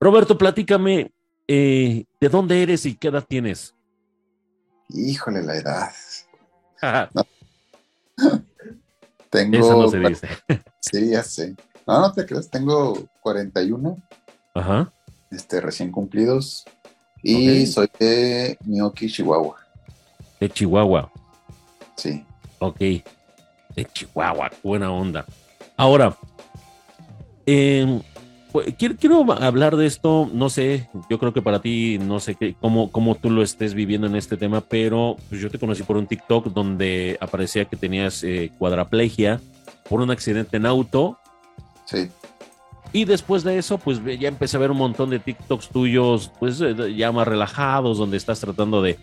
Roberto, platícame, eh, ¿de dónde eres y qué edad tienes? Híjole, la edad. No. tengo. Eso no se dice. Sí, ya sé. No, no te creas, tengo 41, Ajá. este, recién cumplidos. Y soy de Miyoki, Chihuahua. De Chihuahua. Sí. Ok. De Chihuahua, buena onda. Ahora, eh, quiero, quiero hablar de esto, no sé, yo creo que para ti, no sé qué, cómo, cómo tú lo estés viviendo en este tema, pero pues, yo te conocí por un TikTok donde aparecía que tenías eh, cuadraplegia por un accidente en auto Sí. y después de eso, pues ya empecé a ver un montón de TikToks tuyos, pues eh, ya más relajados, donde estás tratando de,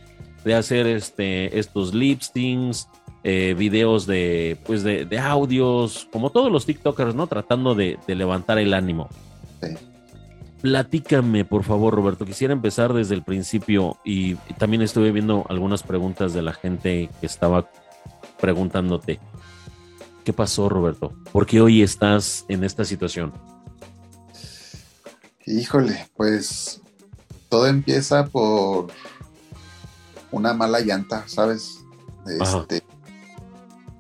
de hacer este, estos lip syncs, eh, videos de, pues de, de audios, como todos los TikTokers, ¿no? Tratando de, de levantar el ánimo. Sí. Platícame, por favor, Roberto. Quisiera empezar desde el principio y también estuve viendo algunas preguntas de la gente que estaba preguntándote. ¿Qué pasó, Roberto? ¿Por qué hoy estás en esta situación? Híjole, pues todo empieza por una mala llanta, ¿sabes? Este,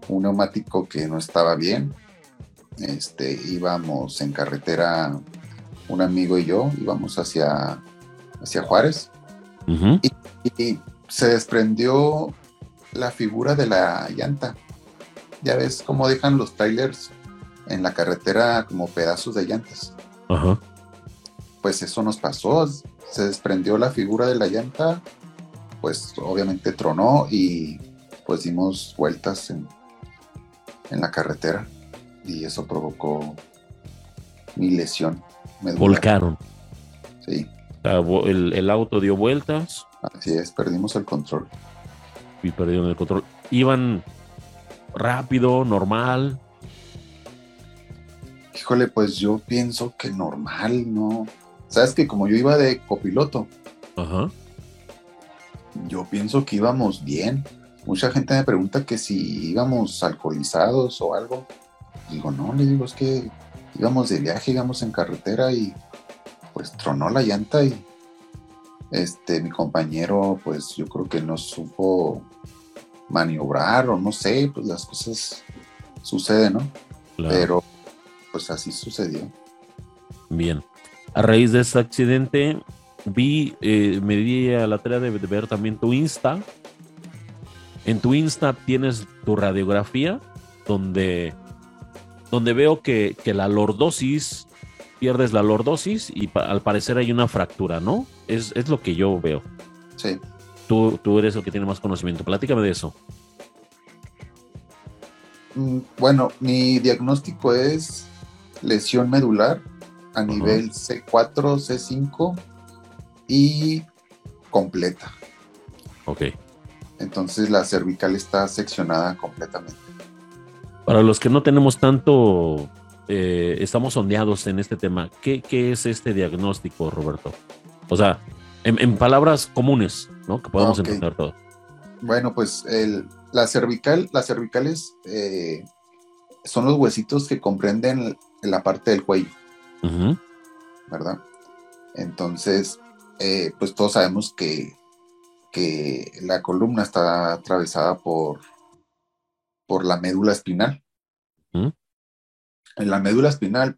un neumático que no estaba bien. Este, íbamos en carretera, un amigo y yo, íbamos hacia, hacia Juárez y se desprendió la figura de la llanta. Ya ves cómo dejan los trailers en la carretera como pedazos de llantas. Pues eso nos pasó, se desprendió la figura de la llanta, pues obviamente tronó y pues dimos vueltas en, en la carretera y eso provocó mi lesión. Medular. Volcaron. Sí, El, el auto dio vueltas así es, perdimos el control. y perdieron el control. Iban rápido, normal. Híjole, pues yo pienso que normal, ¿no? Sabes que como yo iba de copiloto, Ajá. yo pienso que íbamos bien. Mucha gente me pregunta que si íbamos alcoholizados o algo. Digo, no, le digo, es que íbamos de viaje, íbamos en carretera y pues tronó la llanta y este, mi compañero, pues yo creo que no supo maniobrar o no sé, pues las cosas suceden, ¿no? Claro. Pero pues así sucedió. Bien. A raíz de ese accidente, vi, eh, me di a la tarea de, de ver también tu Insta. En tu Insta tienes tu radiografía, donde, donde veo que, que la lordosis, pierdes la lordosis y pa- al parecer hay una fractura, ¿no? Es, es lo que yo veo. Sí. Tú, tú eres el que tiene más conocimiento. Platícame de eso. Mm, Bueno, mi diagnóstico es lesión medular a nivel C4, C5 y completa. Ok. Entonces la cervical está seccionada completamente. Para los que no tenemos tanto, eh, estamos sondeados en este tema, ¿qué, qué es este diagnóstico, Roberto? O sea, en, en palabras comunes, ¿no? Que podamos Ok. entender todo. Bueno, pues el- la cervical, las cervicales eh, son los huesitos que comprenden la parte del cuello, ¿verdad? Entonces, eh, pues todos sabemos que, que la columna está atravesada por, por la médula espinal. ¿Mm? En la médula espinal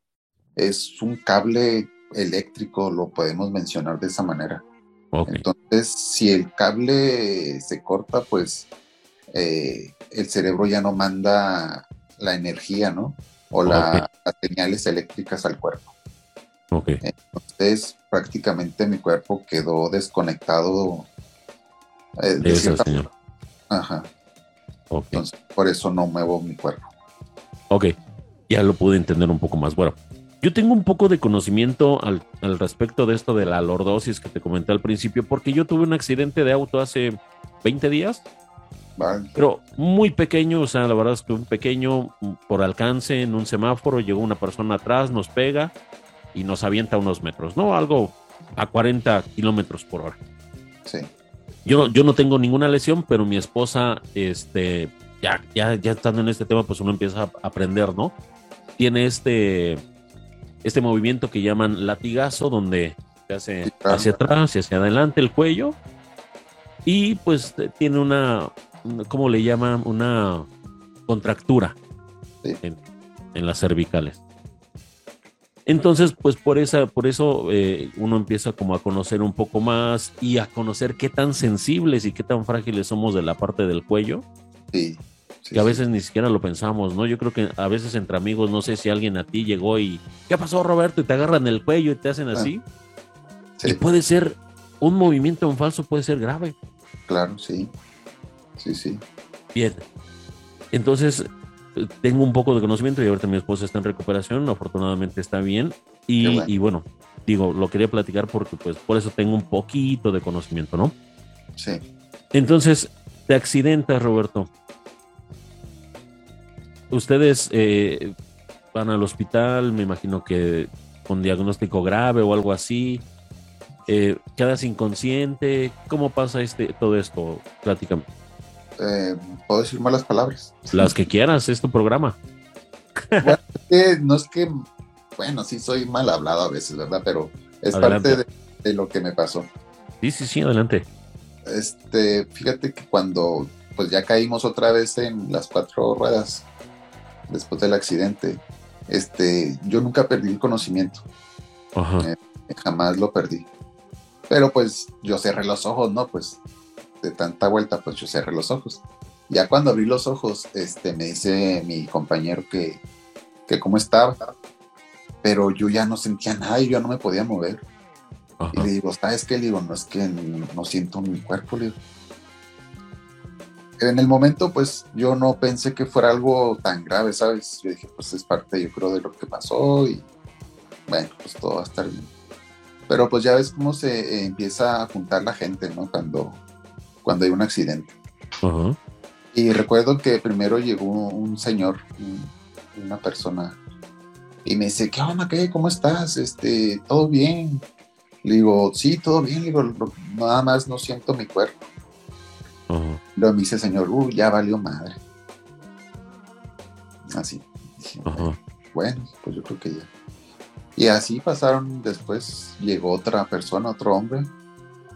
es un cable eléctrico, lo podemos mencionar de esa manera. Entonces, si el cable se corta, pues eh, el cerebro ya no manda la energía, ¿no? O la- las señales eléctricas al cuerpo. ok. Entonces, prácticamente mi cuerpo quedó desconectado. eh, de De esa cierta- señora. Ajá. Entonces, por eso no muevo mi cuerpo. ok. Ya lo pude entender un poco más. Bueno, yo tengo un poco de conocimiento al, al respecto de esto de la lordosis que te comenté al principio, porque yo tuve un accidente de auto hace 20 días. ¿vale? pero muy pequeño, o sea, la verdad es que un pequeño mm, por alcance en un semáforo, llegó una persona atrás, nos pega y nos avienta unos metros, ¿no? Algo a 40 kilómetros por hora. Sí. Yo, yo no tengo ninguna lesión, pero mi esposa, este, ya, ya, ya estando en este tema, pues uno empieza a aprender, ¿no? Tiene este, este movimiento que llaman latigazo, donde se hace hacia atrás y hacia adelante el cuello. Y pues tiene una, ¿cómo le llaman? Una contractura en, las cervicales. Entonces, pues por, esa, por eso eh, uno empieza como a conocer un poco más y a conocer qué tan sensibles y qué tan frágiles somos de la parte del cuello. Sí que a veces ni siquiera lo pensamos, ¿no? Yo creo que a veces entre amigos, no sé si alguien a ti llegó y, ¿qué pasó Roberto? Y te agarran el cuello y te hacen así. Ah, y puede ser, un movimiento en falso puede ser grave. Claro, sí. Sí, sí. Bien. Entonces, tengo un poco de conocimiento y ahorita mi esposa está en recuperación, afortunadamente está bien. Y bueno. y bueno, digo, lo quería platicar porque pues por eso tengo un poquito de conocimiento, ¿no? Sí. Entonces, te accidentas, Roberto ustedes eh, van al hospital, me imagino que con diagnóstico grave o algo así. Eh, ¿Quedas inconsciente? ¿Cómo pasa este, todo esto? Platícame. Eh, ¿Puedo decir malas palabras? Las que quieras, es tu programa. no es que, bueno, sí soy mal hablado a veces, ¿verdad? Pero es parte de, de, lo que me pasó. Sí, sí, sí, adelante. Este, fíjate que cuando pues ya caímos otra vez en las cuatro ruedas, después del accidente, este, yo nunca perdí el conocimiento. Eh, jamás lo perdí. Pero pues yo cerré los ojos, ¿no? Pues de tanta vuelta, pues yo cerré los ojos. Ya cuando abrí los ojos, este, me dice mi compañero que, que cómo estaba, pero yo ya no sentía nada y yo no me podía mover. Y le digo, ¿sabes qué? Le digo, no es que no siento mi cuerpo, le digo en el momento, pues yo no pensé que fuera algo tan grave, ¿sabes? Yo dije, pues es parte, yo creo, de lo que pasó y bueno, pues todo va a estar bien. Pero pues ya ves cómo se empieza a juntar la gente, ¿no? Cuando, cuando hay un accidente. Y recuerdo que primero llegó un señor, una persona, y me dice, ¿qué onda, qué? ¿Cómo estás? Este, ¿todo bien? Le digo, sí, todo bien. Le digo, nada más no siento mi cuerpo. Luego me dice, señor, uy, ya valió madre. Así. bueno, pues yo creo que ya. Y así pasaron después, llegó otra persona, otro hombre,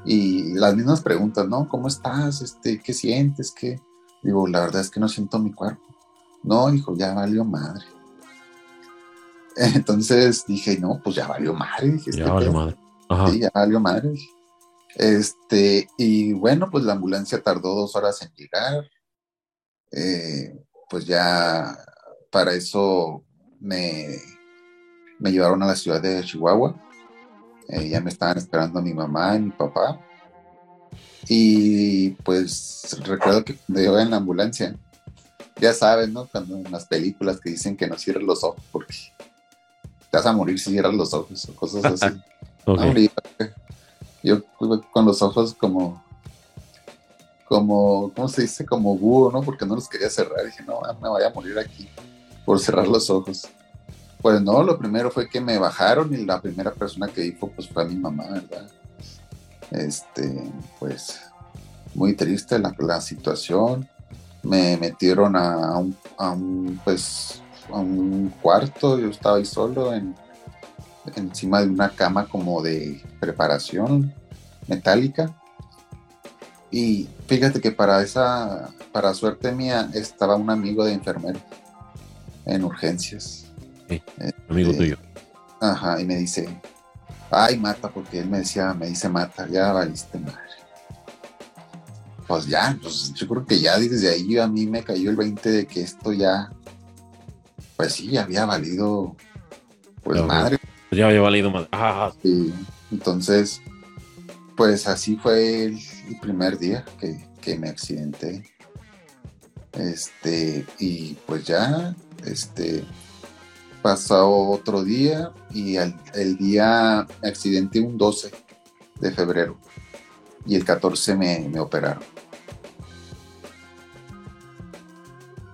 y las mismas preguntas, ¿no? ¿Cómo estás? Este, ¿Qué sientes? ¿Qué? Digo, la verdad es que no siento mi cuerpo. No, dijo, ya valió madre. Entonces dije, no, pues ya valió madre. ya este valió madre. Sí, ya valió madre. Este, y bueno, pues la ambulancia tardó dos horas en llegar. Eh, pues ya para eso me, me llevaron a la ciudad de Chihuahua. Eh, ya me estaban esperando mi mamá y mi papá. Y pues recuerdo que cuando iba en la ambulancia, ya saben, ¿no? Cuando en las películas que dicen que no cierres los ojos porque te vas a morir si cierras los ojos o cosas así. Yo con los ojos como, como, ¿cómo se dice? Como búho, ¿no? Porque no los quería cerrar. Dije, no, me voy a morir aquí por cerrar los ojos. Pues no, lo primero fue que me bajaron y la primera persona que dijo pues fue mi mamá, ¿verdad? Este, pues muy triste la, la situación. Me metieron a un, a un, pues, a un cuarto, yo estaba ahí solo en, encima de una cama como de preparación metálica. Y fíjate que para esa, para suerte mía, estaba un amigo de enfermero en urgencias. Amigo este, tuyo. Ajá, y me dice, ay, mata, porque él me decía, me dice, mata, ya valiste madre. Pues ya, pues yo creo que ya desde ahí a mí me cayó el 20 de que esto ya, pues sí, había valido, pues madre. Pues ya había valido más. entonces, pues así fue el, primer día que, me accidenté. Este, y pues ya, este, pasó otro día y el, día me accidenté un 12 de febrero y el 14 me, operaron.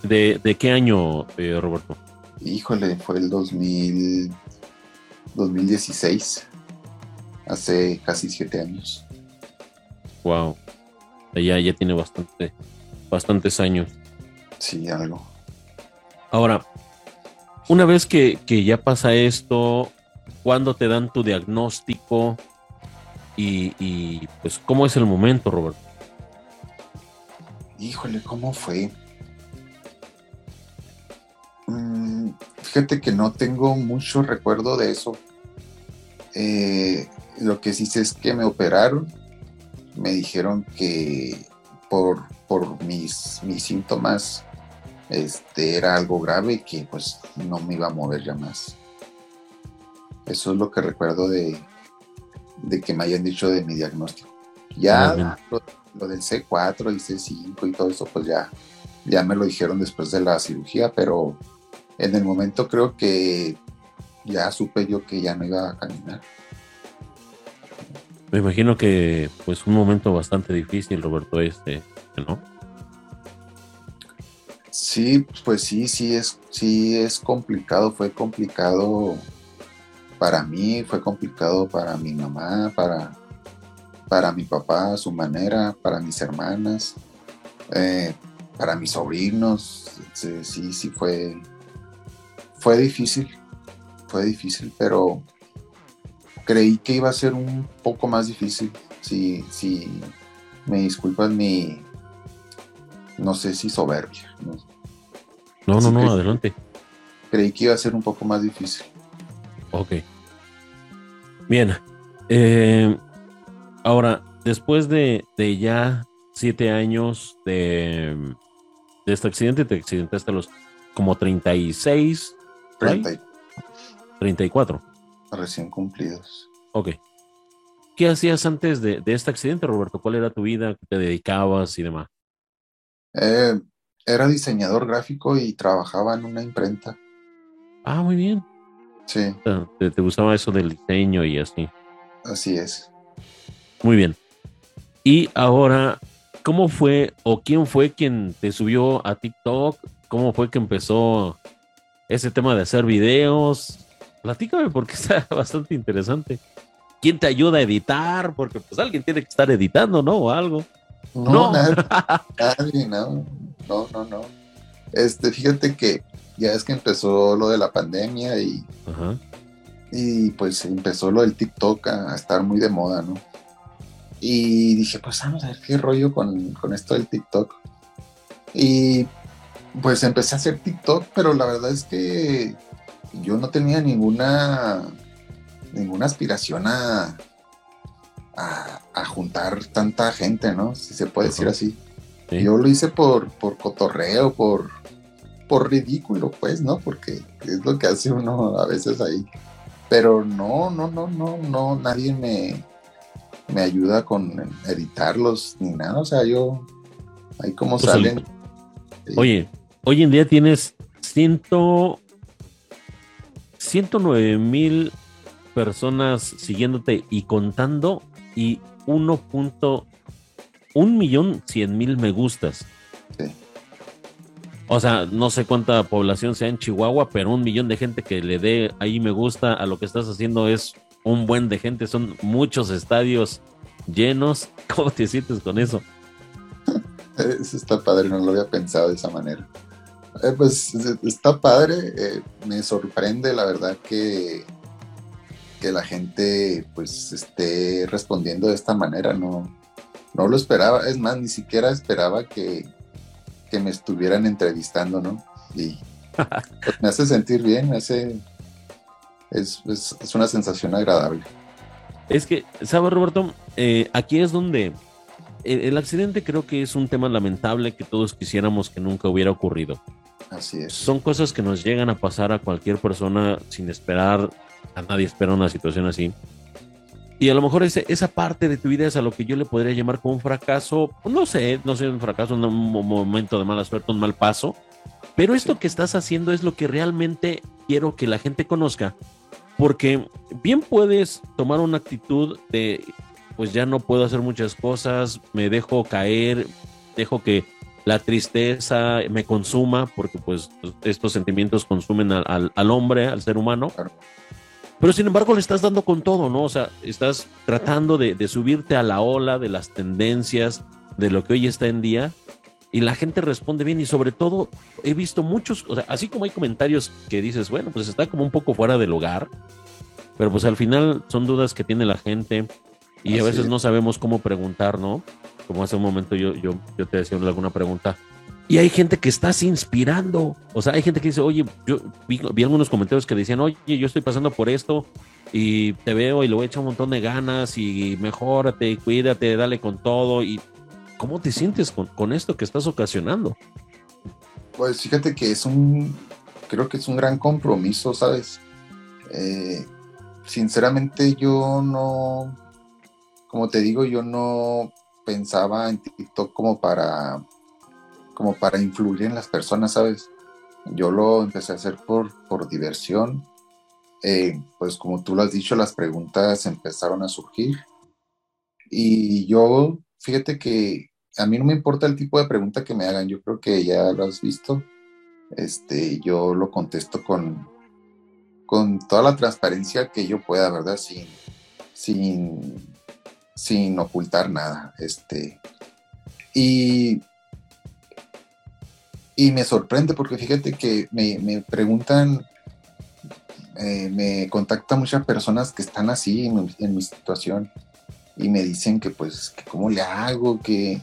¿De, qué año, eh, Roberto? Híjole, fue el 2000. 2016, hace casi siete años. Wow, ya, ya tiene bastante, bastantes años. Sí, algo. Ahora, una vez que, ya pasa esto, ¿cuándo te dan tu diagnóstico? y, y, pues cómo es el momento, Roberto. Híjole, ¿cómo fue? Mm, fíjate que no tengo mucho recuerdo de eso. Eh, lo que sí sé es que me operaron. Me dijeron que por, por mis, mis síntomas este, era algo grave que pues no me iba a mover ya más. Eso es lo que recuerdo de, de que me hayan dicho de mi diagnóstico. Ya lo, del C4 y C5 y todo eso, pues ya, ya me lo dijeron después de la cirugía, pero en el momento creo que ya supe yo que ya no iba a caminar. Me imagino que pues un momento bastante difícil, Roberto, este, ¿no? Sí, pues sí, sí es, sí es complicado, fue complicado para mí, fue complicado para mi mamá, para, para mi papá, a su manera, para mis hermanas, eh, para mis sobrinos, sí, sí fue, fue difícil, fue difícil, pero creí que iba a ser un poco más difícil. Si, si me disculpas mi, no sé si soberbia. No, no, no, adelante. Creí que iba a ser un poco más difícil. Ok. Bien. Eh, ahora, después de, de, ya siete años de, de este accidente, te accidentaste a los como 36, 30. 34. Recién cumplidos. Ok. ¿Qué hacías antes de, este accidente, Roberto? ¿Cuál era tu vida? ¿Qué te dedicabas y demás? Eh, era diseñador gráfico y trabajaba en una imprenta. Ah, muy bien. Sí. ¿Te, te gustaba eso del diseño y así? Así es. Muy bien. Y ahora, ¿cómo fue o quién fue quien te subió a TikTok? ¿Cómo fue que empezó ese tema de hacer videos. Platícame porque está bastante interesante. ¿Quién te ayuda a editar? Porque pues alguien tiene que estar editando, ¿no? O algo. No, no. Nadie, no, no, no, no. Este, fíjate que ya es que empezó lo de la pandemia y, y pues empezó lo del TikTok a, estar muy de moda, ¿no? Y dije, pues vamos a ver qué rollo con, con esto del TikTok. Y pues empecé a hacer TikTok, pero la verdad es que yo no tenía ninguna ninguna aspiración a, a, juntar tanta gente, ¿no? Si se puede decir así. Yo lo hice por, por cotorreo, por, por ridículo, pues, ¿no? Porque es lo que hace uno a veces ahí. Pero no, no, no, no, no, nadie me, me ayuda con editarlos ni nada. O sea, yo, ahí como pues salen. Oye, hoy en día tienes ciento, 109 mil personas siguiéndote y contando y 1.1 millón 100 mil me gustas. O sea, no sé cuánta población sea en Chihuahua, pero un millón de gente que le dé ahí me gusta a lo que estás haciendo es un buen de gente. Son muchos estadios llenos. ¿Cómo te sientes con eso? Eso está padre, no lo había pensado de esa manera. Eh, pues está padre, eh, me sorprende la verdad que, que la gente pues esté respondiendo de esta manera, no, no lo esperaba, es más, ni siquiera esperaba que, me estuvieran entrevistando, ¿no? Y pues, me hace sentir bien, me hace, es, una sensación agradable. Es que, ¿sabes Roberto? Eh, aquí es donde el, accidente creo que es un tema lamentable que todos quisiéramos que nunca hubiera ocurrido. Así es. Son cosas que nos llegan a pasar a cualquier persona sin esperar, a nadie espera una situación así. Y a lo mejor ese, esa parte de tu vida es a lo que yo le podría llamar como un fracaso, no sé, no sé, un fracaso, un momento de mala suerte, un mal paso. Pero esto que estás haciendo es lo que realmente quiero que la gente conozca. Porque bien puedes tomar una actitud de pues ya no puedo hacer muchas cosas, me dejo caer, dejo que la tristeza me consuma, porque pues estos sentimientos consumen al, hombre, al ser humano. Pero sin embargo le estás dando con todo, ¿no? O sea, estás tratando de, subirte a la ola de las tendencias, de lo que hoy está en día, y la gente responde bien y sobre todo he visto muchos, o sea, así como hay comentarios que dices, bueno, pues está como un poco fuera del hogar, pero pues al final son dudas que tiene la gente, Y a veces es. no sabemos cómo preguntar, ¿no? Como hace un momento yo, yo, yo te decía alguna pregunta. Y hay gente que estás inspirando. O sea, hay gente que dice, oye, yo vi, algunos comentarios que decían, oye, yo estoy pasando por esto y te veo y le voy a echar un montón de ganas y mejórate, cuídate, dale con todo. ¿Y cómo te sientes con, con esto que estás ocasionando? Pues fíjate que es un, creo que es un gran compromiso, ¿sabes? Eh, sinceramente yo no, como te digo, yo no pensaba en TikTok como para, como para influir en las personas, ¿sabes? Yo lo empecé a hacer por, por diversión. Eh, pues como tú lo has dicho, las preguntas empezaron a surgir. Y yo, fíjate que a mí no me importa el tipo de pregunta que me hagan, yo creo que ya lo has visto. Este, yo lo contesto con, con toda la transparencia que yo pueda, ¿verdad? Sin, sin, sin ocultar nada. Este, y, y me sorprende porque fíjate que me, me preguntan, eh, me contactan muchas personas que están así en, en mi situación y me dicen que pues, cómo le hago, que,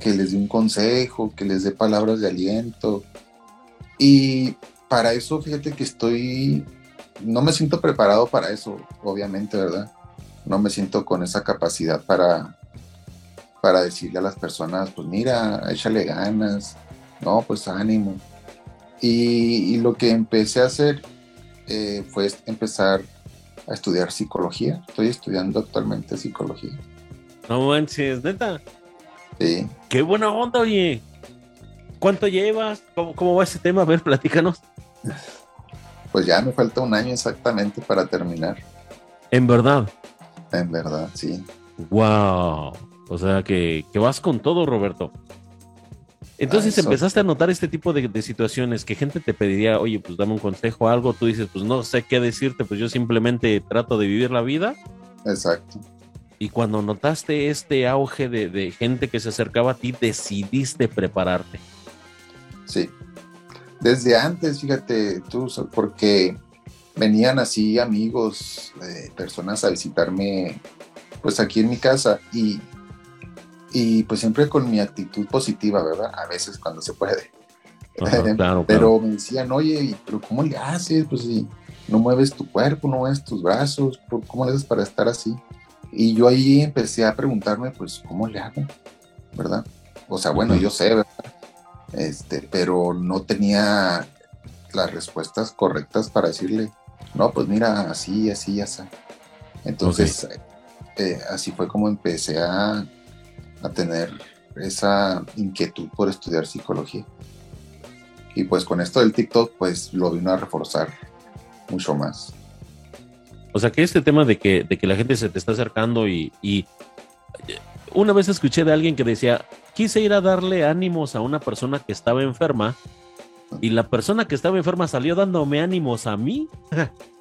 que les dé un consejo, que les dé palabras de aliento. Y para eso, fíjate que estoy, no me siento preparado para eso, obviamente, ¿verdad? No me siento con esa capacidad para, para decirle a las personas, pues mira, échale ganas, no, pues ánimo. Y, y lo que empecé a hacer eh, fue empezar a estudiar psicología. Estoy estudiando actualmente psicología. No manches, neta. Sí. Qué buena onda, oye. ¿Cuánto llevas? ¿Cómo, cómo va ese tema? A ver, platícanos. Pues ya me falta un año exactamente para terminar. En verdad. En verdad, sí. Wow. O sea que, que vas con todo, Roberto. Entonces Ah, empezaste a notar este tipo de, de situaciones que gente te pediría, oye, pues dame un consejo o algo. Tú dices, pues no sé qué decirte, pues yo simplemente trato de vivir la vida. Exacto. Y cuando notaste este auge de, de gente que se acercaba a ti, decidiste prepararte. Sí. Desde antes, fíjate, tú, porque venían así amigos, eh, personas a visitarme, pues aquí en mi casa y, y pues siempre con mi actitud positiva, ¿verdad? A veces cuando se puede. Ajá, claro, claro. Pero me decían, oye, ¿y ¿pero cómo le haces? Pues si no mueves tu cuerpo, no mueves tus brazos, ¿por- ¿cómo le haces para estar así? Y yo ahí empecé a preguntarme, pues, ¿cómo le hago? ¿Verdad? O sea, bueno, yo sé, ¿verdad? Este, pero no tenía las respuestas correctas para decirle, no, pues mira, así, así, así. Entonces, eh, así fue como empecé a, a tener esa inquietud por estudiar psicología. Y pues con esto del TikTok, pues lo vino a reforzar mucho más. O sea que este tema de que, de que la gente se te está acercando y, y eh, una vez escuché de alguien que decía, quise ir a darle ánimos a una persona que estaba enferma y la persona que estaba enferma salió dándome ánimos a mí.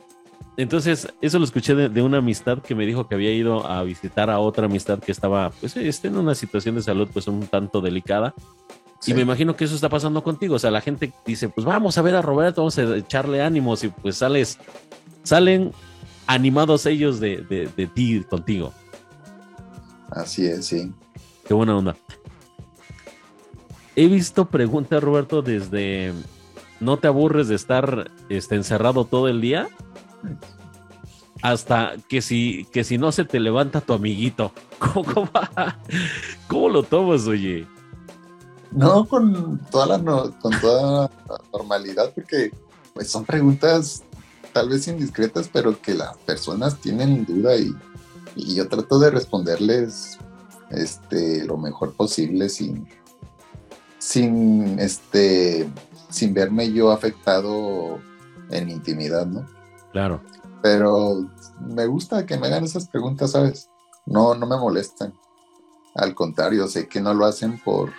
Entonces, eso lo escuché de, de una amistad que me dijo que había ido a visitar a otra amistad que estaba pues, este, en una situación de salud pues un tanto delicada. Sí. Y me imagino que eso está pasando contigo. O sea, la gente dice, pues vamos a ver a Roberto, vamos a echarle ánimos y pues sales, salen animados ellos de, de, de ti, contigo. Así es, sí. Qué buena onda. He visto preguntas, Roberto, desde no te aburres de estar este, encerrado todo el día hasta que si, que si no se te levanta tu amiguito. ¿Cómo, cómo, lo tomas, oye? No, con toda la, no- con toda normalidad, porque pues son preguntas tal vez indiscretas, pero que las personas tienen duda y, y yo trato de responderles este, lo mejor posible sin, sin, este, sin verme yo afectado en mi intimidad, ¿no? Claro. Pero me gusta que me hagan esas preguntas, ¿sabes? No, no me molestan. Al contrario, sé que no lo hacen por,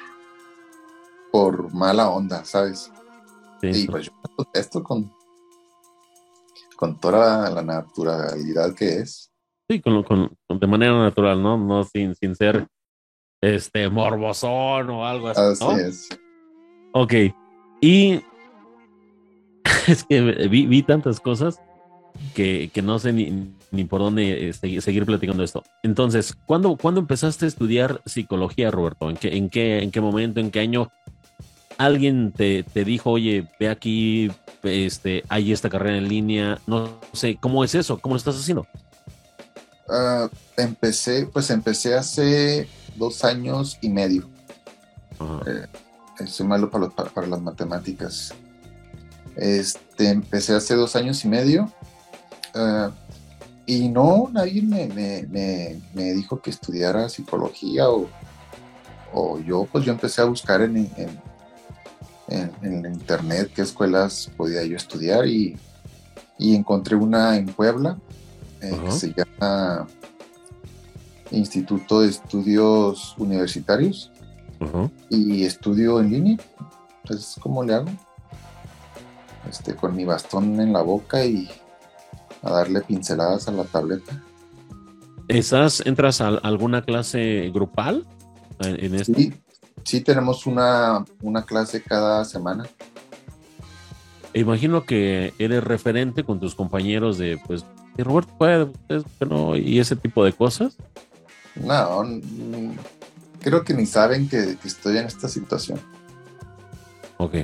por mala onda, ¿sabes? Sí, Y pues yo contesto con, con toda la naturalidad que es. Sí, con, con- de manera natural, ¿no? No sin, sin ser este morbosón o algo así. Así ¿no? es. Ok. Y es que vi, vi tantas cosas que, que no sé ni, ni por dónde eh, seguir platicando esto. Entonces, ¿cuándo, ¿cuándo empezaste a estudiar psicología, Roberto? ¿En qué, en qué, en qué momento, en qué año alguien te, te dijo, oye, ve aquí, este, hay esta carrera en línea? No sé, ¿cómo es eso? ¿Cómo lo estás haciendo? Ah, empecé, pues empecé hace dos años y medio. Eh, soy malo para, para, las matemáticas. Este, empecé hace dos años y medio. Ah, y no, nadie me, dijo que estudiara psicología o, o, yo, pues yo empecé a buscar en, en, internet qué escuelas podía yo estudiar y, y encontré una en Puebla eh, que se llama Instituto de Estudios Universitarios y estudio en línea. Entonces, ¿cómo le hago? Este, con mi bastón en la boca y a darle pinceladas a la tableta. ¿Estás, entras a alguna clase grupal en esto? Sí, sí tenemos una, una clase cada semana. Imagino que eres referente con tus compañeros de, pues, Roberto puede, no, y ese tipo de cosas. No, creo que ni saben que, estoy en esta situación. Ok.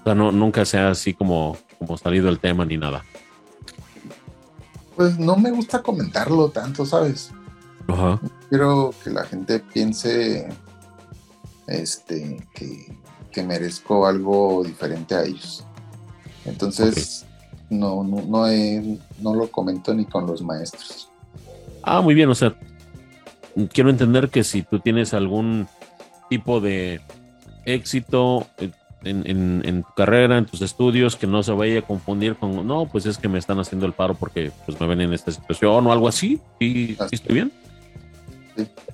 O sea, no, nunca sea así como, como salido el tema ni nada. Pues no me gusta comentarlo tanto, ¿sabes? Ajá. Quiero que la gente piense este, que, merezco algo diferente a ellos. Entonces, no, no, no, no lo comento ni con los maestros. Ah, muy bien, o sea, quiero entender que si tú tienes algún tipo de éxito en, tu carrera, en tus estudios, que no se vaya a confundir con, no, pues es que me están haciendo el paro porque pues me ven en esta situación o algo así. ¿Sí, estoy bien?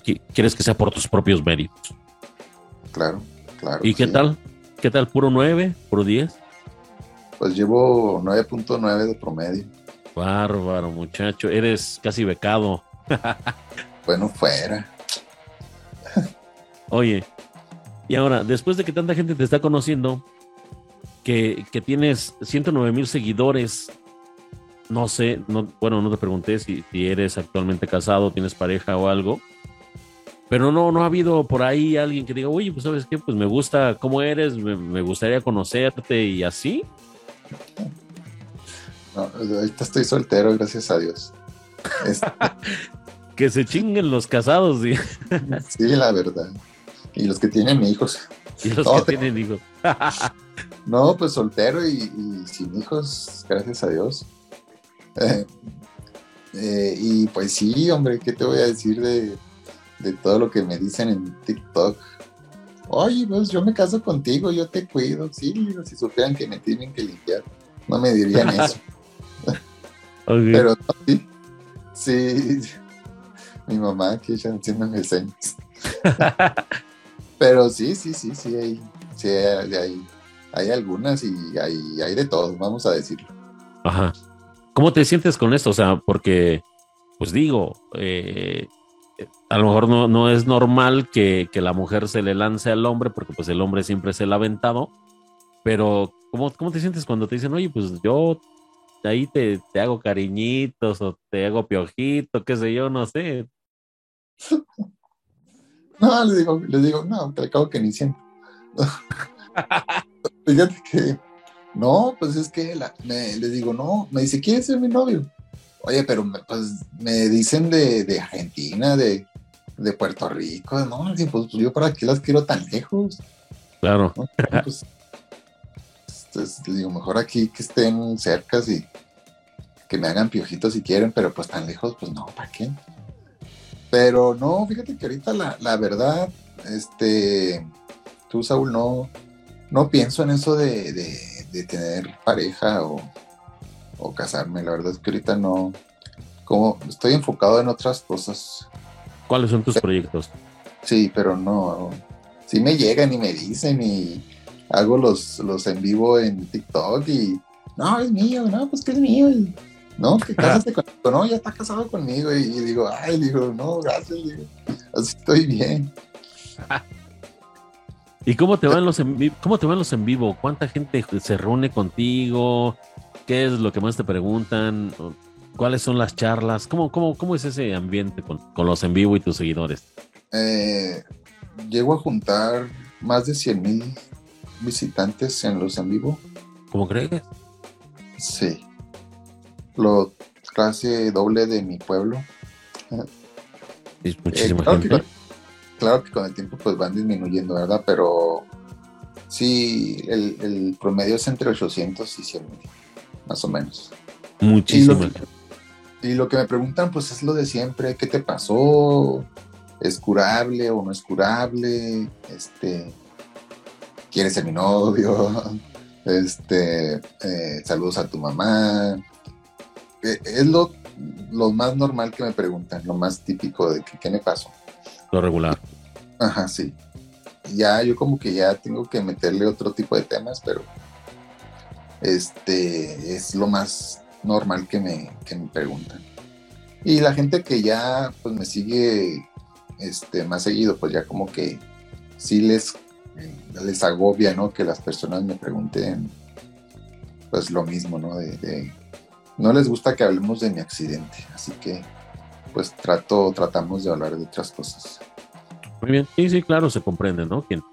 Sí. ¿Quieres que sea por tus propios méritos? Claro, claro. ¿Y qué tal? ¿Qué tal? ¿Puro 9? ¿Puro 10? Pues llevo 9.9 de promedio. Bárbaro, muchacho. Eres casi becado. bueno, fuera. Oye, y ahora, después de que tanta gente te está conociendo, que, tienes 109 mil seguidores, no sé, no, bueno, no te pregunté si, si, eres actualmente casado, tienes pareja o algo, pero no, no ha habido por ahí alguien que diga, oye, pues sabes qué, pues me gusta cómo eres, me, gustaría conocerte y así. No, ahorita estoy soltero, gracias a Dios. Este, que se chinguen los casados. ¿sí? sí, la verdad. Y los que tienen hijos. Y los que tienen hijos. no, pues soltero y, sin hijos, gracias a Dios. Eh, eh, y pues sí, hombre, ¿qué te voy a decir de, de todo lo que me dicen en TikTok? Oye, pues yo me caso contigo, yo te cuido. Sí, si supieran que me tienen que limpiar, no me dirían eso. Pero sí, sí, mi mamá que ella haciéndome señas. Pero sí, sí, sí, sí, hay, sí hay, hay, algunas y hay, hay de todo, vamos a decirlo. Ajá. ¿Cómo te sientes con esto? O sea, porque, pues digo, eh, a lo mejor no, no es normal que, la mujer se le lance al hombre, porque pues el hombre siempre se le ha aventado, pero ¿cómo, ¿cómo te sientes cuando te dicen, oye, pues yo ahí te, te hago cariñitos o te hago piojito, qué sé yo, no sé? No, les digo, les digo, no, te acabo que ni siento. Fíjate que, no, pues es que la, me, les digo, no, me dice, ¿quieres ser mi novio? Oye, pero me, pues me dicen de, de Argentina, de, de, Puerto Rico, no, pues yo para qué las quiero tan lejos. Claro. Pues, entonces, les digo, mejor aquí que estén cerca y que me hagan piojitos si quieren, pero pues tan lejos, pues no, ¿para qué? Pero no, fíjate que ahorita la, verdad, este, tú Saúl, no, no pienso en eso de, tener pareja o, casarme. La verdad es que ahorita no, como estoy enfocado en otras cosas. ¿Cuáles son tus proyectos? Sí, pero no, sí me llegan y me dicen y hago los, los en vivo en TikTok y no, es mío, no, pues que es mío. ¿No? Que cásate conmigo, no, ya está casado conmigo. Y, digo, ay, digo, no, gracias, digo, así estoy bien. ¿Y cómo te van los en cómo te van los en vivo? ¿Cuánta gente se reúne contigo? ¿Qué es lo que más te preguntan? ¿Cuáles son las charlas? ¿Cómo, cómo, cómo es ese ambiente con, con los en vivo y tus seguidores? Eh, llego a juntar más de 100 mil visitantes en los en vivo. ¿Cómo crees? Sí. Lo casi doble de mi pueblo. Es muchísima Eh, claro, gente. Que, claro que con el tiempo pues van disminuyendo, ¿verdad? Pero sí, el, el promedio es entre 800 y 100 mil, más o menos. Y Muchísima que, y lo que me preguntan pues es lo de siempre, ¿qué te pasó? ¿Es curable o no es curable? Este, ¿Quieres ser mi novio? Este, eh, saludos a tu mamá. Eh, Es lo, lo más normal que me preguntan, lo más típico de que, ¿qué me pasó? Lo regular. Ajá, sí. Ya, yo como que ya tengo que meterle otro tipo de temas, pero este es lo más normal que me, que me preguntan. Y la gente que ya pues me sigue este, más seguido, pues ya como que sí les, les agobia, ¿no? Que las personas me pregunten pues lo mismo, ¿no? De, de- no les gusta que hablemos de mi accidente, así que pues trato, tratamos de hablar de otras cosas. Muy bien. Sí, sí, claro, se comprende, ¿no? Quien,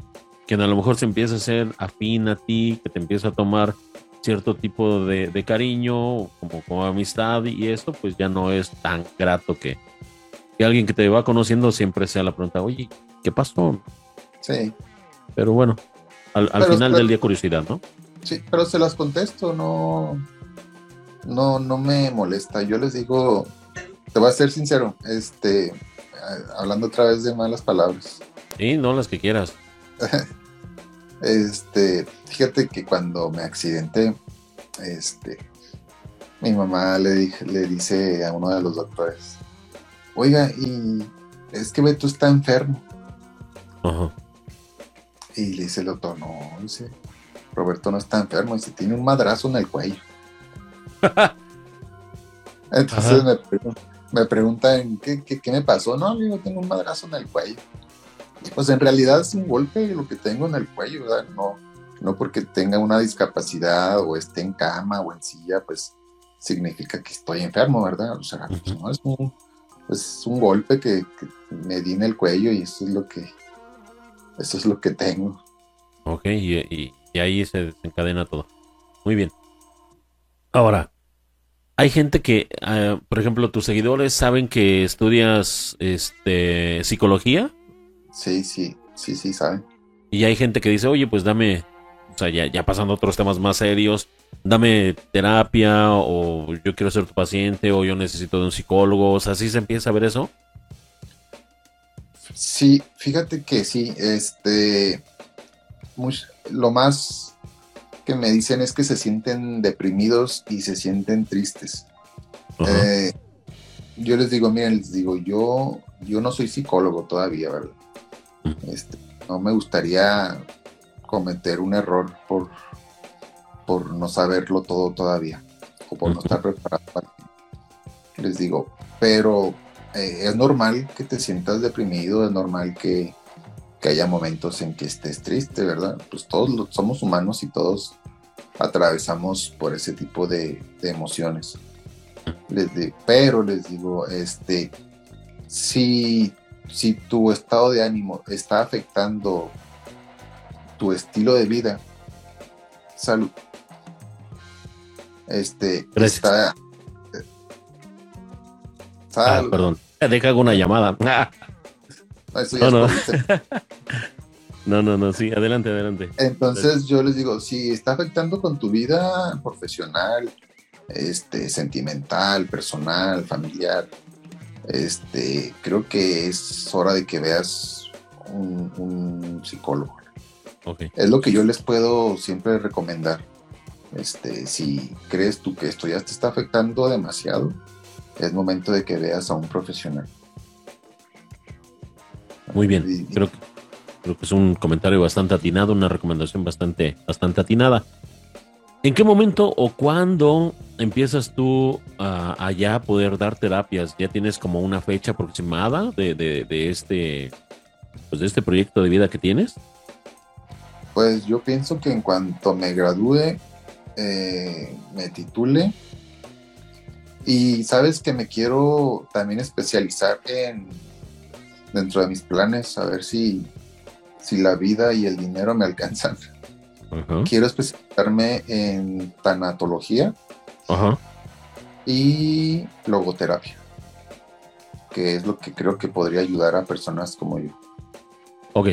quien a lo mejor se empieza a ser afín a ti, que te empieza a tomar cierto tipo de, de cariño, como, como amistad y esto, pues ya no es tan grato que, que alguien que te va conociendo siempre sea la pregunta, oye, ¿qué pasó? Sí, Pero bueno, al, al Pero- final pero- del día curiosidad, ¿no? Sí, pero se las contesto, no, no, no me molesta. Yo les digo, te voy a ser sincero, este, hablando otra vez de malas palabras. Sí, no las que quieras. Este, fíjate que cuando me accidenté, este, mi mamá le, dije- le dice a uno de los doctores, oiga, y es que Beto está enfermo. Ajá. Y le dice el doctor, no, dice, Roberto no está enfermo, dice, tiene un madrazo en el cuello. Entonces me, pregun- me preguntan, ¿qué, qué, qué me pasó? No, le digo, tengo un madrazo en el cuello. Y pues en realidad es un golpe lo que tengo en el cuello, ¿verdad? No, no porque tenga una discapacidad o esté en cama o en silla, pues significa que estoy enfermo, ¿verdad? O sea, pues, no, es un, es un golpe que, que me di en el cuello y eso es lo que, eso es lo que tengo. Ok, y, y- y ahí se desencadena todo. Muy bien. Ahora, hay gente que, ah, por ejemplo, tus seguidores saben que estudias este, psicología Sí, sí, sí, sí, ¿saben? y hay gente que dice, oye, pues dame, o sea, ya, ya pasando a otros temas más serios, dame terapia o yo quiero ser tu paciente o yo necesito de un psicólogo. O sea, ¿sí se empieza a ver eso? Sí, fíjate que sí, este, lo más que me dicen es que se sienten deprimidos y se sienten tristes. Eh, yo les digo, miren, les digo, yo, yo no soy psicólogo todavía, ¿verdad? Ujú. Este, no me gustaría cometer un error por, por no saberlo todo todavía o por no estar preparado para les digo, pero eh, es normal que te sientas deprimido, es normal que, que haya momentos en que estés triste, ¿verdad? Pues todos somos humanos y todos atravesamos por ese tipo de, de emociones. Les di- pero les digo, este, si, si tu estado de ánimo está afectando tu estilo de vida, salud. Este, Gracias. está. Ah, Salud. perdón. Deja una llamada. Ah, Eso ya No, no. es. No, no, no, sí, adelante, adelante. Entonces yo les digo, si está afectando con tu vida profesional, este, sentimental, personal, familiar, este, creo que es hora de que veas un, un psicólogo. Es lo que yo les puedo siempre recomendar. Este, si crees tú que esto ya te está afectando demasiado, es momento de que veas a un profesional. Muy bien. Creo que, creo que es un comentario bastante atinado, una recomendación bastante, bastante atinada. ¿En qué momento o cuándo empiezas tú a, a ya poder dar terapias? ¿Ya tienes como una fecha aproximada de, de- de este, pues de este proyecto de vida que tienes? Pues yo pienso que en cuanto me gradúe, eh, me titule, Y sabes que me quiero también especializar en dentro de mis planes, a ver si, si la vida y el dinero me alcanzan. Quiero especializarme en tanatología y logoterapia, que es lo que creo que podría ayudar a personas como yo. Ok.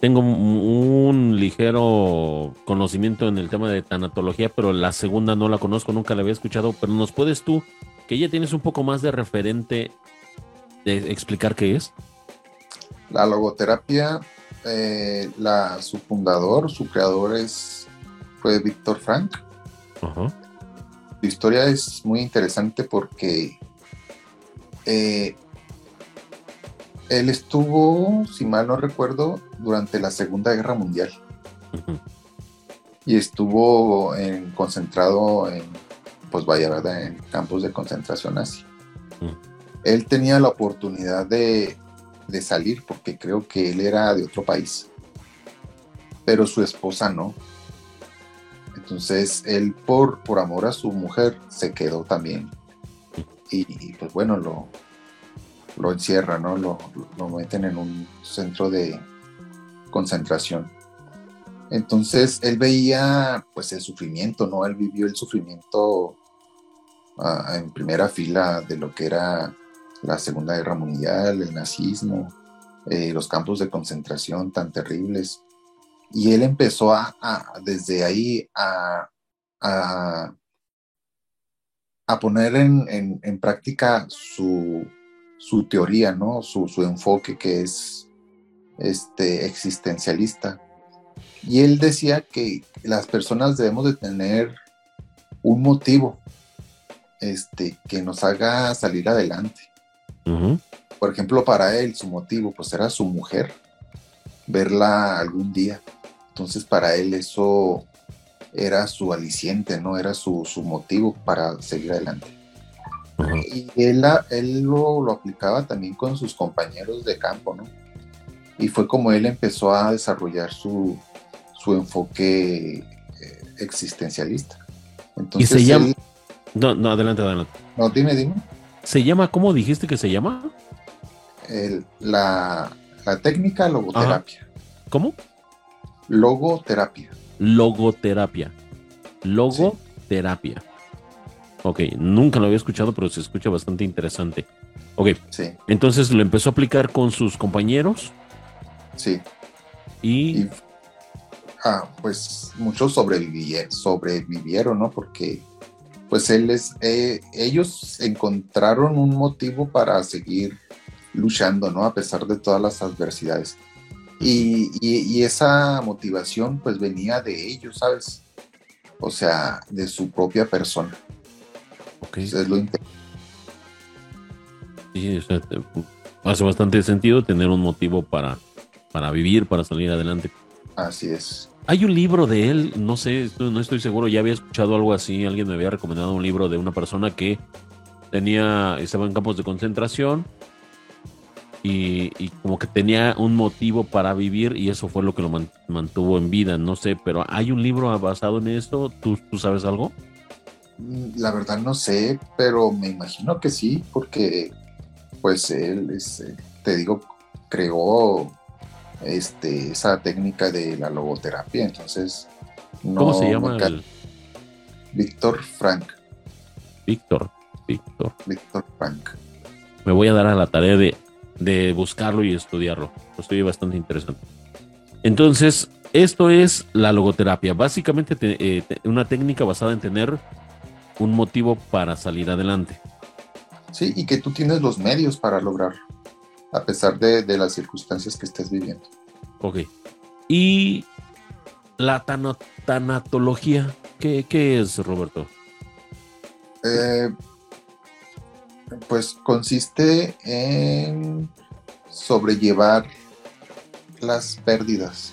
Tengo un ligero conocimiento en el tema de tanatología, pero la segunda no la conozco, nunca la había escuchado. Pero nos puedes tú, que ya tienes un poco más de referente, de explicar qué es. La logoterapia, eh, la, su fundador, su creador es, fue Víctor Frank. Ajá. Su historia es muy interesante porque eh, él estuvo, si mal no recuerdo, durante la Segunda Guerra Mundial. Y estuvo concentrado en, pues vaya, ¿verdad? En campos de concentración así. Él tenía la oportunidad de, de salir porque creo que él era de otro país. Pero su esposa no. Entonces él por, por amor a su mujer se quedó también. Y, pues bueno, lo, lo encierra, ¿no? Lo, lo, meten en un centro de concentración. Entonces él veía pues el sufrimiento, ¿no? Él vivió el sufrimiento ah, en primera fila de lo que era la Segunda Guerra Mundial, el nazismo, eh, los campos de concentración tan terribles. Y él empezó a, desde ahí a, a, poner en, práctica su, teoría, ¿no? Su, enfoque que es este, existencialista. Y él decía que las personas debemos de tener un motivo este, que nos haga salir adelante. Por ejemplo, para él su motivo pues era su mujer, verla algún día. Entonces para él eso era su aliciente, ¿no? Era su, motivo para seguir adelante. Y él, él lo, aplicaba también con sus compañeros de campo, ¿no? Y fue como él empezó a desarrollar su, enfoque eh, existencialista. Entonces, ¿Y se llama? no, no, adelante, adelante. No, dime, dime. ¿Se llama, cómo dijiste que se llama? la, técnica logoterapia. ¿Cómo? Logoterapia. Logoterapia. Logoterapia. Ok, nunca lo había escuchado, pero se escucha bastante interesante. Ok. Sí. Entonces lo empezó a aplicar con sus compañeros. Sí. Y. ah, pues muchos sobrevivieron, sobrevivieron, ¿no? Porque pues él eh, ellos encontraron un motivo para seguir luchando, ¿no? A pesar de todas las adversidades. Y, esa motivación pues venía de ellos, ¿sabes? O sea, de su propia persona. Ok. es lo sí, hace bastante sentido tener un motivo para, para vivir, para salir adelante. Así es. Hay un libro de él, no sé, no estoy seguro, ya había escuchado algo así, alguien me había recomendado un libro de una persona que tenía, estaba en campos de concentración y, como que tenía un motivo para vivir y eso fue lo que lo mantuvo en vida, no sé, pero ¿hay un libro basado en esto? ¿Tú, ¿Tú sabes algo? La verdad no sé, pero me imagino que sí, porque pues él, eh, te digo, creó este, esa técnica de la logoterapia, entonces... ¿Cómo se llama? El... Víctor Frank. Víctor, Víctor. Víctor Frank. Me voy a dar a la tarea de de buscarlo y estudiarlo. Estoy bastante interesante. Entonces, esto es la logoterapia. Básicamente eh, una técnica basada en tener un motivo para salir adelante. Sí, y que tú tienes los medios para lograrlo, a pesar de, las circunstancias que estés viviendo. Ok. Y la tanatología, ¿qué, ¿qué, es, Roberto? Eh, pues consiste en sobrellevar las pérdidas.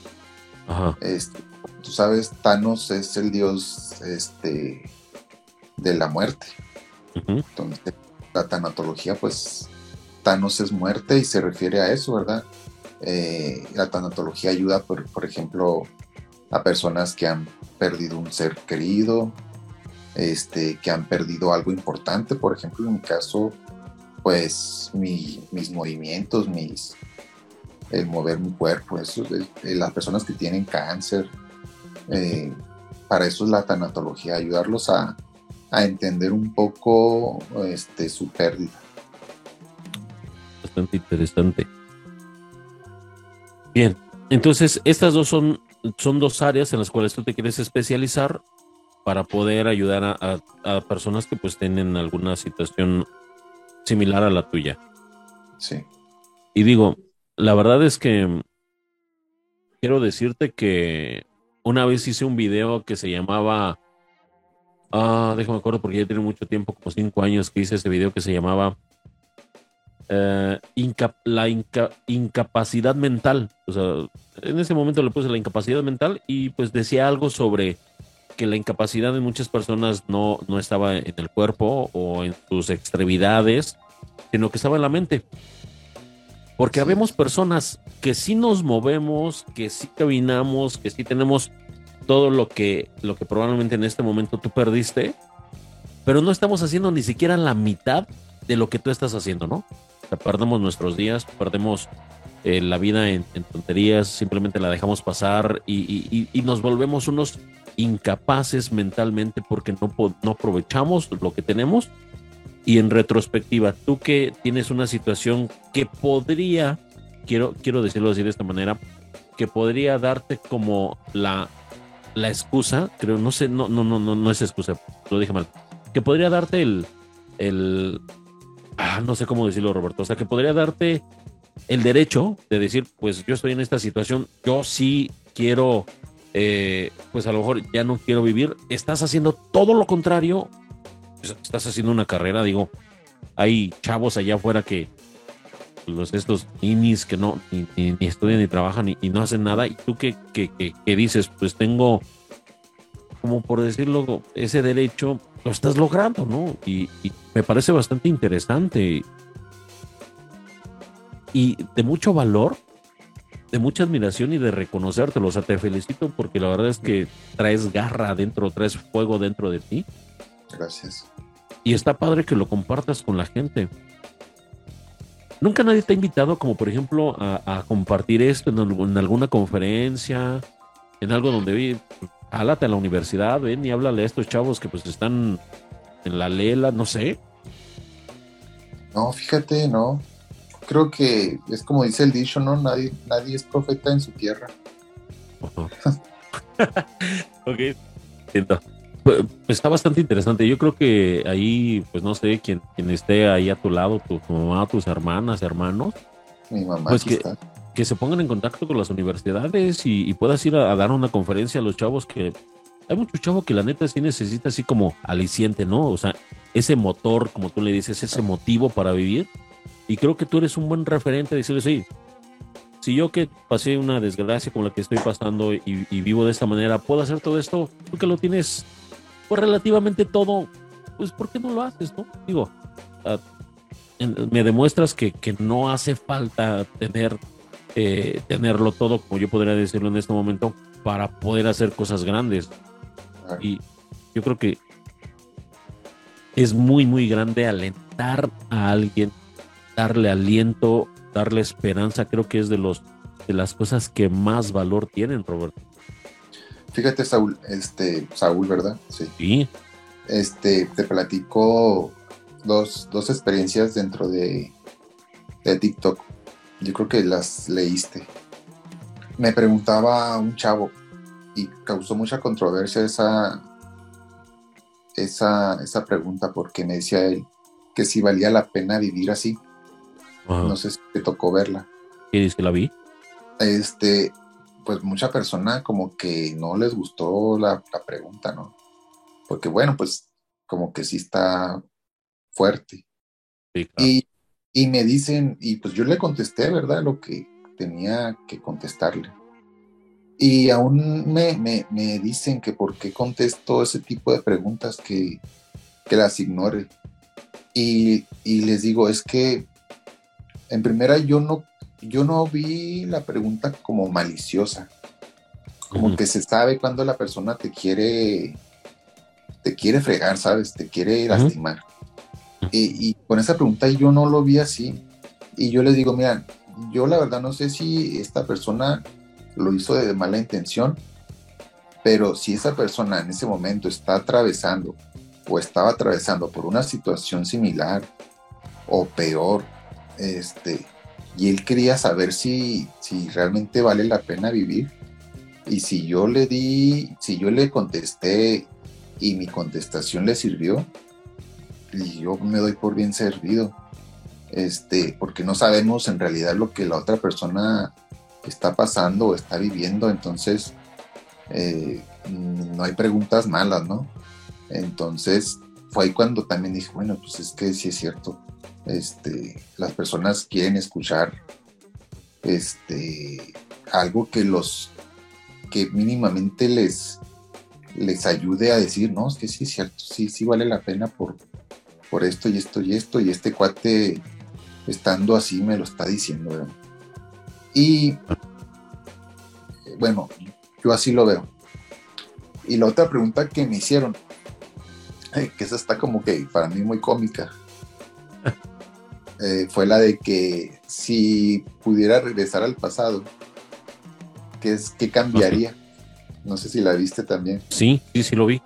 Este, tú sabes, Thanos es el dios este, de la muerte. Entonces, la tanatología, pues, Thanos es muerte y se refiere a eso, ¿verdad? Eh, la tanatología ayuda, por, ejemplo, a personas que han perdido un ser querido, este, que han perdido algo importante. Por ejemplo, en mi caso, pues mis movimientos, mis, el mover mi cuerpo, eso, las personas que tienen cáncer, eh, para eso es la tanatología, ayudarlos a, a entender un poco este, su pérdida. Bastante interesante. Bien, entonces estas dos son, son dos áreas en las cuales tú te quieres especializar para poder ayudar a, personas que pues tienen alguna situación similar a la tuya. Sí. Y digo, la verdad es que quiero decirte que una vez hice un video que se llamaba, ah, déjame acuerdo porque ya tiene mucho tiempo, como cinco años que hice ese video que se llamaba eh, la incapacidad mental. O sea, en ese momento le puse la incapacidad mental y pues decía algo sobre que la incapacidad de muchas personas no, no estaba en el cuerpo o en sus extremidades, sino que estaba en la mente. Porque habemos personas que sí nos movemos, que sí caminamos, que sí tenemos todo lo que, lo que probablemente en este momento tú perdiste, pero no estamos haciendo ni siquiera la mitad de lo que tú estás haciendo, ¿no? Perdemos nuestros días, perdemos eh, la vida en, tonterías, simplemente la dejamos pasar y, nos volvemos unos incapaces mentalmente porque no, no aprovechamos lo que tenemos. Y en retrospectiva, tú que tienes una situación que podría, quiero, quiero decirlo así de esta manera, que podría darte como la, la excusa, creo, no sé, no, no, no, no, no es excusa, lo dije mal, que podría darte el, el, ah, no sé cómo decirlo, Roberto, sea, que podría darte el derecho de decir, pues yo estoy en esta situación, yo sí quiero, eh, pues a lo mejor ya no quiero vivir, estás haciendo todo lo contrario, pues, estás haciendo una carrera, digo, hay chavos allá afuera que los estos ninis que no ni, estudian ni trabajan y, no hacen nada. Y tú que, que, dices pues tengo como por decirlo ese derecho lo estás logrando no y me parece bastante interesante y de mucho valor, de mucha admiración y de reconocértelo. O sea, te felicito porque la verdad es que traes garra adentro, traes fuego dentro de ti. Gracias. Y está padre que lo compartas con la gente. Nunca nadie te ha invitado, como por ejemplo, a, compartir esto en, alguna conferencia, en algo donde vi, álate a la universidad, ven y háblale a estos chavos que pues están en la lela, no sé. No, fíjate, no creo que es como dice el dicho, ¿no? Nadie, nadie es profeta en su tierra. ok, pues, está bastante interesante. Yo creo que ahí, pues no sé, quien, quien esté ahí a tu lado, tu, mamá, tus hermanas, hermanos, mi mamá pues que, que, se pongan en contacto con las universidades y, puedas ir a, dar una conferencia a los chavos que hay muchos chavos que la neta sí necesita así como aliciente, ¿no? O sea, ese motor, como tú le dices, ese motivo para vivir y creo que tú eres un buen referente de decirle, sí, si yo que pasé una desgracia como la que estoy pasando y, vivo de esta manera, puedo hacer todo esto, tú que lo tienes pues relativamente todo, pues ¿por qué no lo haces, no? Digo, ah, me demuestras que, no hace falta tener eh, tenerlo todo, como yo podría decirlo en este momento, para poder hacer cosas grandes. Y yo creo que es muy, muy grande alentar a alguien darle aliento, darle esperanza, creo que es de los de las cosas que más valor tienen, Roberto. Fíjate, Saúl, este, Saúl, ¿verdad? Sí. Este, te platico dos, dos experiencias dentro de, de TikTok. Yo creo que las leíste. Me preguntaba un chavo y causó mucha controversia esa, esa, esa pregunta porque me decía él que si valía la pena vivir así. No sé si te tocó verla. ¿Y dice que la vi? Este, pues mucha persona como que no les gustó la, pregunta, ¿no? Porque bueno, pues como que sí está fuerte. y, y, me dicen, y pues yo le contesté, ¿verdad? Lo que tenía que contestarle. Y aún me, me, me dicen que por qué contesto ese tipo de preguntas que, que las ignore. Y, y les digo, es que en primera yo no, yo no vi la pregunta como maliciosa. Como que se sabe cuando la persona te quiere, te quiere fregar, ¿sabes? Te quiere lastimar. Y, con esa pregunta yo no lo vi así. Y yo les digo, mira, yo la verdad no sé si esta persona lo hizo de mala intención, pero si esa persona en ese momento está atravesando o estaba atravesando por una situación similar o peor, este, y él quería saber si, si realmente vale la pena vivir, y si yo le di, si yo le contesté y mi contestación le sirvió, y yo me doy por bien servido. Este, porque no sabemos en realidad lo que la otra persona está pasando o está viviendo, entonces eh, no hay preguntas malas, ¿no? Entonces fue ahí cuando también dije, bueno, pues es que sí es cierto, este, las personas quieren escuchar este, algo que los que mínimamente les, les ayude a decir, no, es que sí es cierto, sí, sí vale la pena por, por esto y esto y esto, y este cuate estando así me lo está diciendo. Y bueno, yo así lo veo. Y la otra pregunta que me hicieron, eh, que esa está como que para mí muy cómica, eh, fue la de que si pudiera regresar al pasado, ¿qué, es, qué cambiaría? No sé si la viste también. Sí, sí, sí lo vi.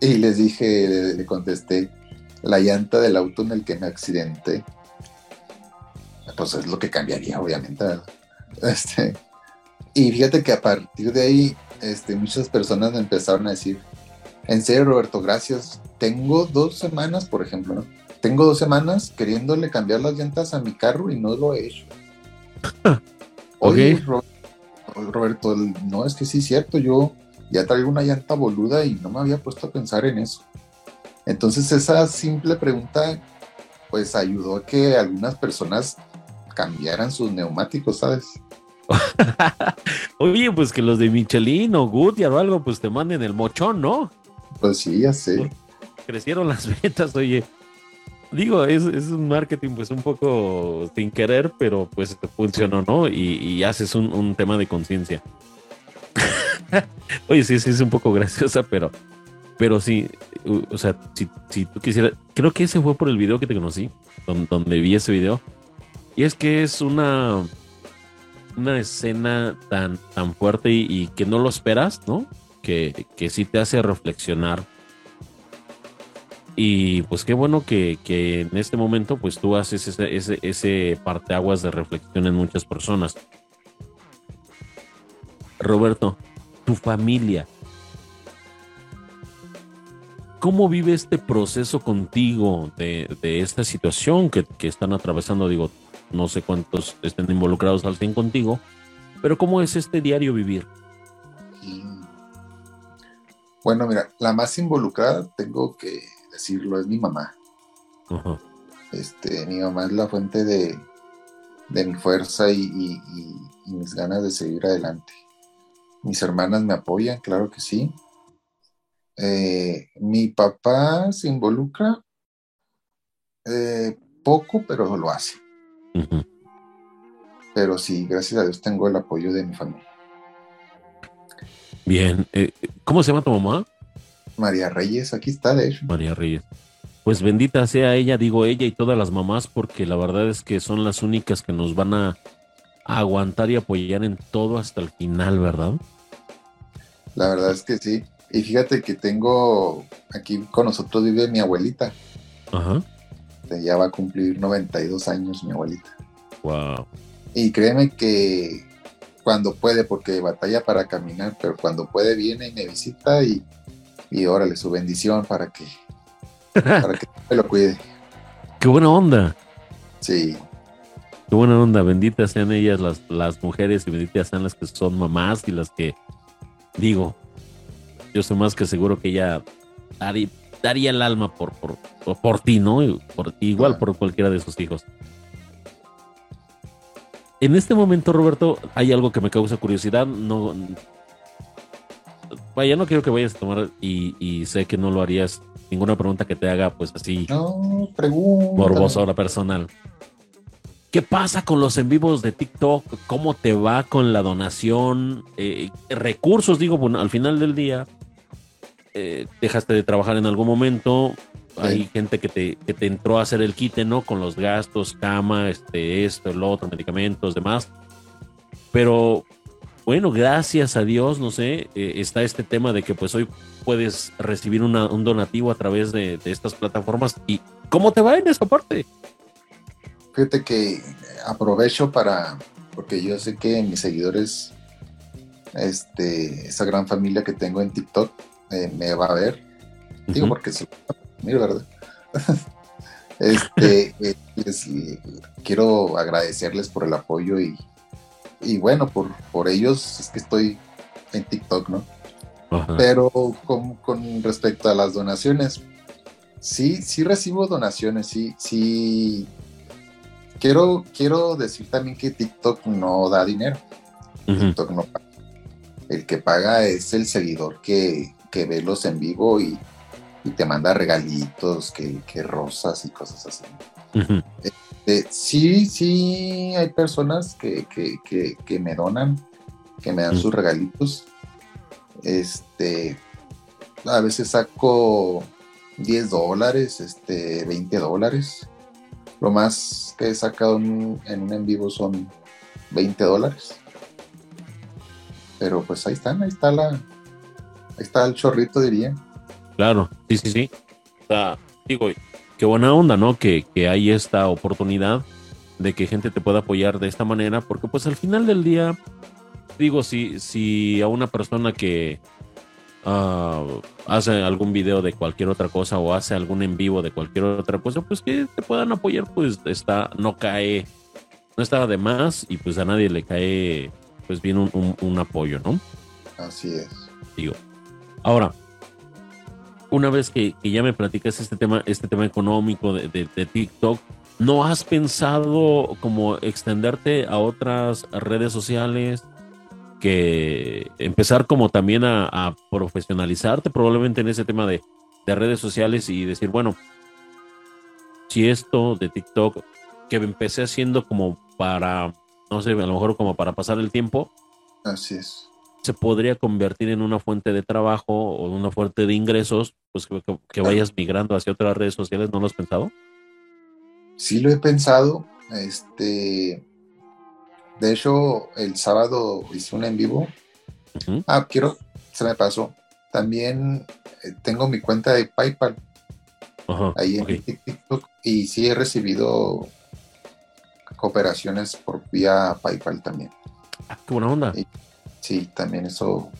Y les dije, le, contesté, la llanta del auto en el que me accidenté. Pues es lo que cambiaría, obviamente. Este, y fíjate que a partir de ahí, este, muchas personas me empezaron a decir, en serio, Roberto, gracias. Tengo dos semanas, por ejemplo, ¿no? Tengo dos semanas queriéndole cambiar las llantas a mi carro y no lo he hecho. Oye, Roberto, no, es que sí es cierto, yo ya traigo una llanta boluda y no me había puesto a pensar en eso. Entonces esa simple pregunta pues ayudó a que algunas personas cambiaran sus neumáticos, ¿sabes? Oye, pues que los de Michelin o Goodyear o algo, pues te manden el mochón, ¿no? Pues sí, ya sé. Crecieron las ventas, oye. Digo, es, un marketing pues un poco sin querer, pero pues funcionó, ¿no? Y, haces un, tema de conciencia. oye, sí, sí, es un poco graciosa, pero, pero sí, o sea, si, si tú quisieras, creo que ese fue por el video que te conocí, donde, vi ese video. Y es que es una, una escena tan, tan fuerte y, que no lo esperas, ¿no? Que, que sí te hace reflexionar. Y pues qué bueno que, que en este momento pues tú haces ese, ese, ese parteaguas de reflexión en muchas personas. Roberto, tu familia, ¿cómo vive este proceso contigo de, de esta situación que, que, están atravesando? Digo, no sé cuántos estén involucrados al 100 contigo, pero ¿cómo es este diario vivir? Bueno, mira, la más involucrada, tengo que decirlo, es mi mamá. Este, mi mamá es la fuente de, mi fuerza y, mis ganas de seguir adelante. Mis hermanas me apoyan, claro que sí. Eh, mi papá se involucra eh, poco, pero lo hace. Pero sí, gracias a Dios tengo el apoyo de mi familia. Bien, eh, ¿cómo se llama tu mamá? María Reyes, aquí está, de hecho. María Reyes. Pues bendita sea ella, digo ella y todas las mamás, porque la verdad es que son las únicas que nos van a, aguantar y apoyar en todo hasta el final, ¿verdad? La verdad es que sí. Y fíjate que tengo, aquí con nosotros vive mi abuelita. Ajá. Ya va a cumplir 92 años mi abuelita. Wow. Y créeme que cuando puede, porque batalla para caminar, pero cuando puede viene y me visita y, y órale, su bendición para que, para que me lo cuide. Qué buena onda. Sí. Qué buena onda, benditas sean ellas las, las mujeres y benditas sean las que son mamás y las que, digo, yo estoy más que seguro que ella daría el alma por, por, por, ti, ¿no? Por, igual por cualquiera de sus hijos. En este momento, Roberto, hay algo que me causa curiosidad. No, vaya, no quiero que vayas a tomar y, sé que no lo harías. Ninguna pregunta que te haga, pues así. No, pregunta. Morbosa o personal. ¿Qué pasa con los en vivos de TikTok? ¿Cómo te va con la donación? Eh, recursos, digo, bueno, al final del día, eh, dejaste de trabajar en algún momento, hay gente que te, que te entró a hacer el quite, ¿no? Con los gastos, cama, este, esto, el otro, medicamentos, demás. Pero bueno, gracias a Dios, no sé, eh, está este tema de que pues hoy puedes recibir un donativo a través de, estas plataformas. ¿Y cómo te va en esa parte? Fíjate que aprovecho para, porque yo sé que mis seguidores, este, esa gran familia que tengo en TikTok, me va a ver. Digo, porque sí, mira, ¿verdad? este, eh, les, quiero agradecerles por el apoyo y, y bueno, por, por ellos es que estoy en TikTok, ¿no? Pero con, con, respecto a las donaciones, sí, sí recibo donaciones, sí, sí. Quiero, quiero decir también que TikTok no da dinero. TikTok no paga. El que paga es el seguidor que, que ve los en vivo y, y te manda regalitos, que, que, rosas y cosas así. Este, sí, sí, hay personas que, que, me donan, que me dan sus regalitos. Este, a veces saco 10 dólares, este, 20 dólares. Lo más que he sacado en, en un en vivo son 20 dólares. Pero pues ahí están, ahí está la, está el chorrito, diría. Claro, sí, sí, sí. O sea, digo, qué buena onda, ¿no? Que, que hay esta oportunidad de que gente te pueda apoyar de esta manera, porque pues al final del día, digo, si, si a una persona que ah, hace algún video de cualquier otra cosa o hace algún en vivo de cualquier otra cosa, pues que te puedan apoyar, pues está, no cae, no está de más y pues a nadie le cae pues bien un, apoyo, ¿no? Así es. Digo. Ahora, una vez que, ya me platicas este tema, este tema económico de, de TikTok, ¿No has pensado como extenderte a otras redes sociales? Que empezar como también a, profesionalizarte probablemente en ese tema de, redes sociales y decir, bueno, si esto de TikTok que empecé haciendo como para, no sé, a lo mejor como para pasar el tiempo. Así es. Se podría convertir en una fuente de trabajo o una fuente de ingresos, pues que, que vayas migrando hacia otras redes sociales, ¿no lo has pensado? Sí lo he pensado. Este, de hecho, el sábado hice un en vivo. Ah, quiero, se me pasó. También eh, tengo mi cuenta de PayPal. ahí en TikTok. Y sí he recibido cooperaciones por vía PayPal también. Ah, qué buena onda. Sí, también eso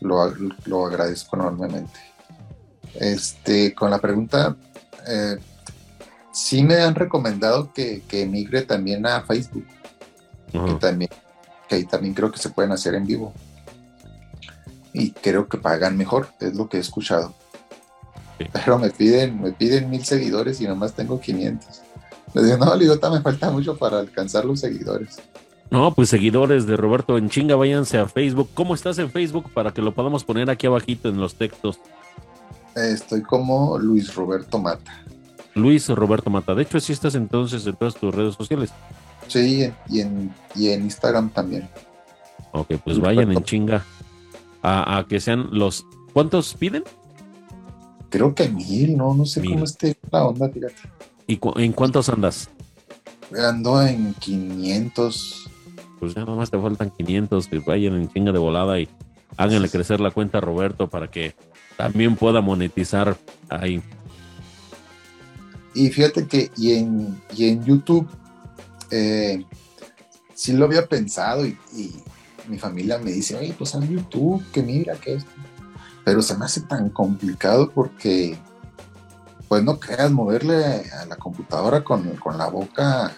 lo, lo, agradezco enormemente. Este, con la pregunta, eh, sí me han recomendado que, que emigre también a Facebook. Que también, que ahí también creo que se pueden hacer en vivo. Y creo que pagan mejor, es lo que he escuchado. Pero me piden, me piden mil seguidores y nomás tengo 500. Les digo, no, Ligota, me falta mucho para alcanzar los seguidores. No, pues seguidores de Roberto en chinga, váyanse a Facebook. ¿Cómo estás en Facebook para que lo podamos poner aquí abajito en los textos? Estoy como Luis Roberto Mata. Luis Roberto Mata. De hecho, ¿sí estás entonces en todas tus redes sociales? Sí, y en, y en Instagram también. Ok, pues vayan en chinga a, que sean los... ¿Cuántos piden? Creo que mil, no, no sé cómo esté la onda, fíjate. ¿Y en cuántos andas? Ando en 500. Pues ya nomás te faltan 500, que vayan en chinga de volada y háganle crecer la cuenta a Roberto para que también pueda monetizar ahí. Y fíjate que, y en, en YouTube, eh, sí lo había pensado y, mi familia me dice, oye, pues en YouTube, que mira, que esto. Pero se me hace tan complicado porque, pues no creas, moverle a la computadora con, la boca,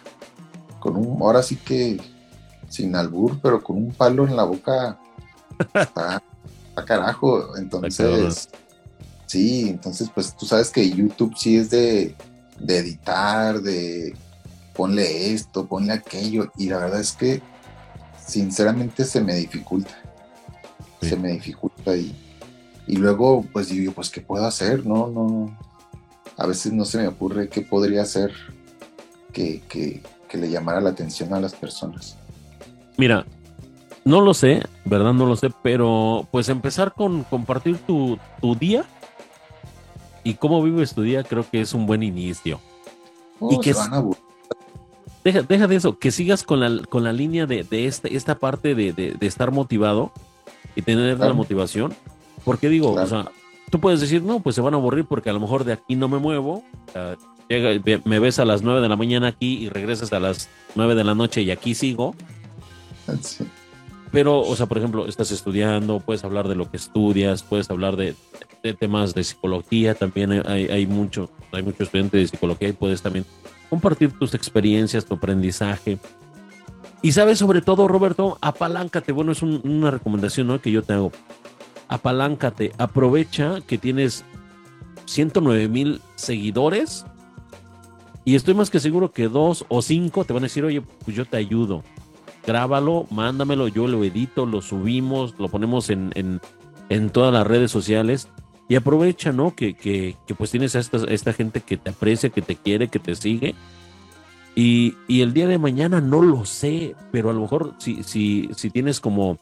con un, ahora sí que sin albur, pero con un palo en la boca, está, está carajo. Entonces, sí, entonces, pues tú sabes que YouTube sí es de de editar, de ponle esto, ponle aquello, y la verdad es que sinceramente se me dificulta. Se me dificulta y, y luego pues digo, pues ¿qué puedo hacer? No, no, a veces no se me ocurre qué podría hacer que, que, que le llamara la atención a las personas. Mira, No lo sé, ¿verdad? No lo sé, pero pues empezar con compartir tu, tu día y cómo vives tu día creo que es un buen inicio. Oh, y que se van a aburrir. deja, deja de eso, que sigas con la, con la línea de, de este, esta parte de, de- de estar motivado y tener la motivación. Porque digo, Claro. o sea, tú puedes decir, no, pues se van a aburrir porque a lo mejor de aquí no me muevo. llega- me ves a las 9 de la mañana aquí y regresas a las 9 de la noche y aquí sigo. Pero, o sea, por ejemplo, estás estudiando, puedes hablar de lo que estudias, puedes hablar de, temas de psicología, también hay, hay mucho, hay muchos estudiantes de psicología y puedes también compartir tus experiencias, tu aprendizaje. Y sabes, sobre todo, Roberto, apaláncate. Bueno, es un- una recomendación que yo te hago. Apaláncate, aprovecha que tienes 109 mil seguidores y estoy más que seguro que dos o cinco te van a decir, oye, pues yo te ayudo grábalo, mándamelo, yo lo edito, lo subimos, lo ponemos en, en, en todas las redes sociales y aprovecha, ¿no? Que, que, que pues tienes a esta, esta gente que te aprecia, que te quiere, que te sigue. Y, y el día de mañana no lo sé, pero a lo mejor si, si, si tienes como,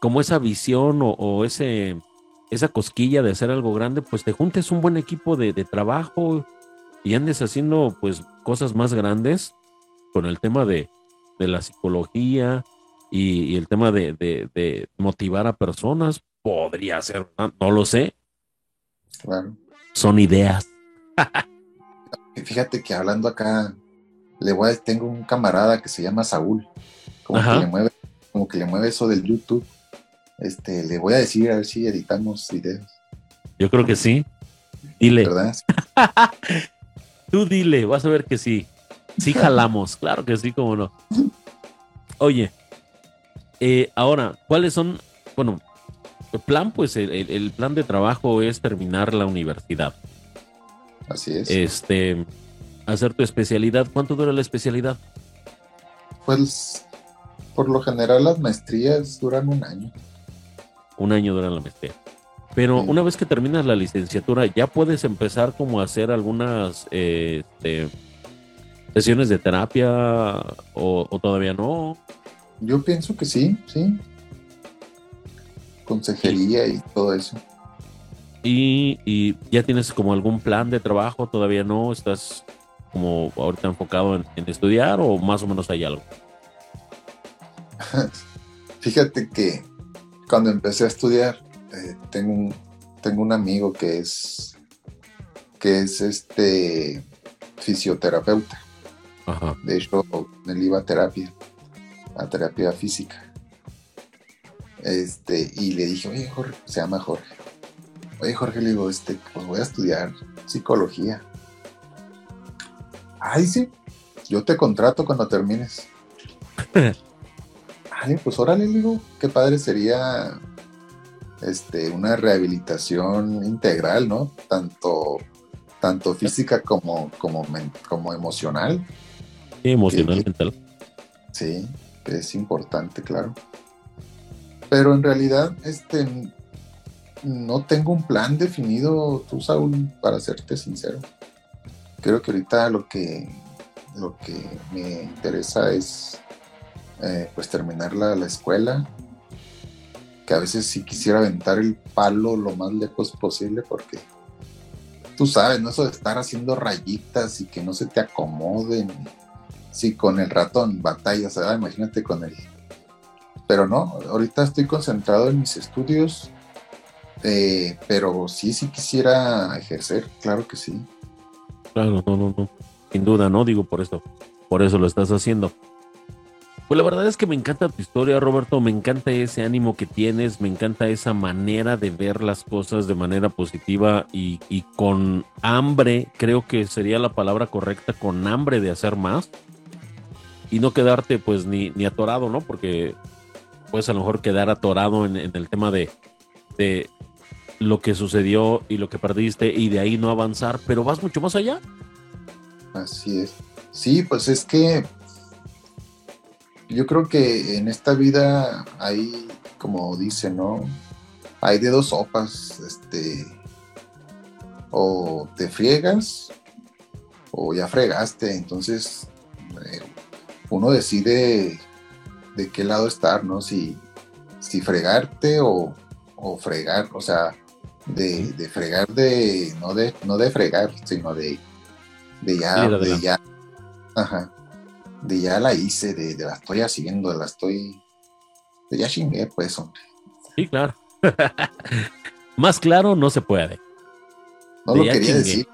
como esa visión o, o ese, esa cosquilla de hacer algo grande, pues te juntes un buen equipo de, de trabajo y andes haciendo pues cosas más grandes con el tema de, de la psicología y, y el tema de, de- de motivar a personas, podría ser, ¿no? no lo sé, Claro. son ideas. Fíjate que hablando acá, le voy a, tengo un camarada que se llama Saúl, como Ajá. que le mueve, como que le mueve eso del YouTube. Este, le voy a decir a ver si editamos videos, Yo creo que sí. Dile, ¿verdad? tú dile, vas a ver que sí. Sí jalamos, claro que sí, cómo no. Oye, eh, ahora, ¿cuáles son? Bueno, el plan, pues el, el- plan de trabajo es terminar la universidad. Así es. Este, hacer tu especialidad. ¿Cuánto dura la especialidad? Pues por lo general las maestrías duran un año. un año dura la maestría. Pero Sí. una vez que terminas la licenciatura, ya puedes empezar como a hacer algunas eh, este, sesiones de terapia o, o todavía no. Yo pienso que sí, sí. Consejería y todo eso. Y, y ya tienes como algún plan de trabajo, todavía no. Estás como ahorita enfocado en, en estudiar o más o menos hay algo. Fíjate que cuando empecé a estudiar, eh, tengo, un, tengo un amigo que es que es este fisioterapeuta. Ajá. De hecho, él iba a terapia, a terapia física. Este, y le dije, oye, Jorge, se llama Jorge. Oye, Jorge, le digo, este, pues voy a estudiar psicología. Ay, sí, yo te contrato cuando termines. Ay, pues órale, le digo, qué padre sería este, una rehabilitación integral, ¿no? Tanto, tanto física como, como, como emocional. Sí, emocional, Sí. mental. Sí, es importante, claro. Pero en realidad, este, no tengo un plan definido, tú, Saúl, para serte sincero. Creo que ahorita lo que, lo que me interesa es, eh, pues, terminar la, la escuela. Que a veces sí quisiera aventar el palo lo más lejos posible porque tú sabes, ¿no? Eso de estar haciendo rayitas y que no se te acomoden. Sí, con el ratón batallas, ¿verdad? Imagínate con él. Pero no, ahorita estoy concentrado en mis estudios, eh, pero sí, sí quisiera ejercer, claro que sí. Claro, no, no, no. Sin duda, no digo por eso. Por eso lo estás haciendo. Pues la verdad es que me encanta tu historia, Roberto. Me encanta ese ánimo que tienes. Me encanta esa manera de ver las cosas de manera positiva y con hambre. Creo que sería la palabra correcta, con hambre de hacer más. Y no quedarte, pues, ni, ni atorado, ¿no? Porque puedes a lo mejor quedar atorado en, en el tema de, de lo que sucedió y lo que perdiste y de ahí no avanzar, pero vas mucho más allá. Así es. Sí, pues es que yo creo que en esta vida hay, como dice, ¿no? Hay de dos sopas, este, o te friegas o ya fregaste, entonces eh, uno decide de qué lado estar, ¿no? Si, si fregarte o, o fregar, o sea, de, de, fregar de no de no de fregar, sino de, de ya, de ya, ajá, de ya la hice, de, de, la estoy haciendo, de la estoy, de ya chingué, pues, hombre. Sí, claro. Más claro no se puede. No lo quería decir.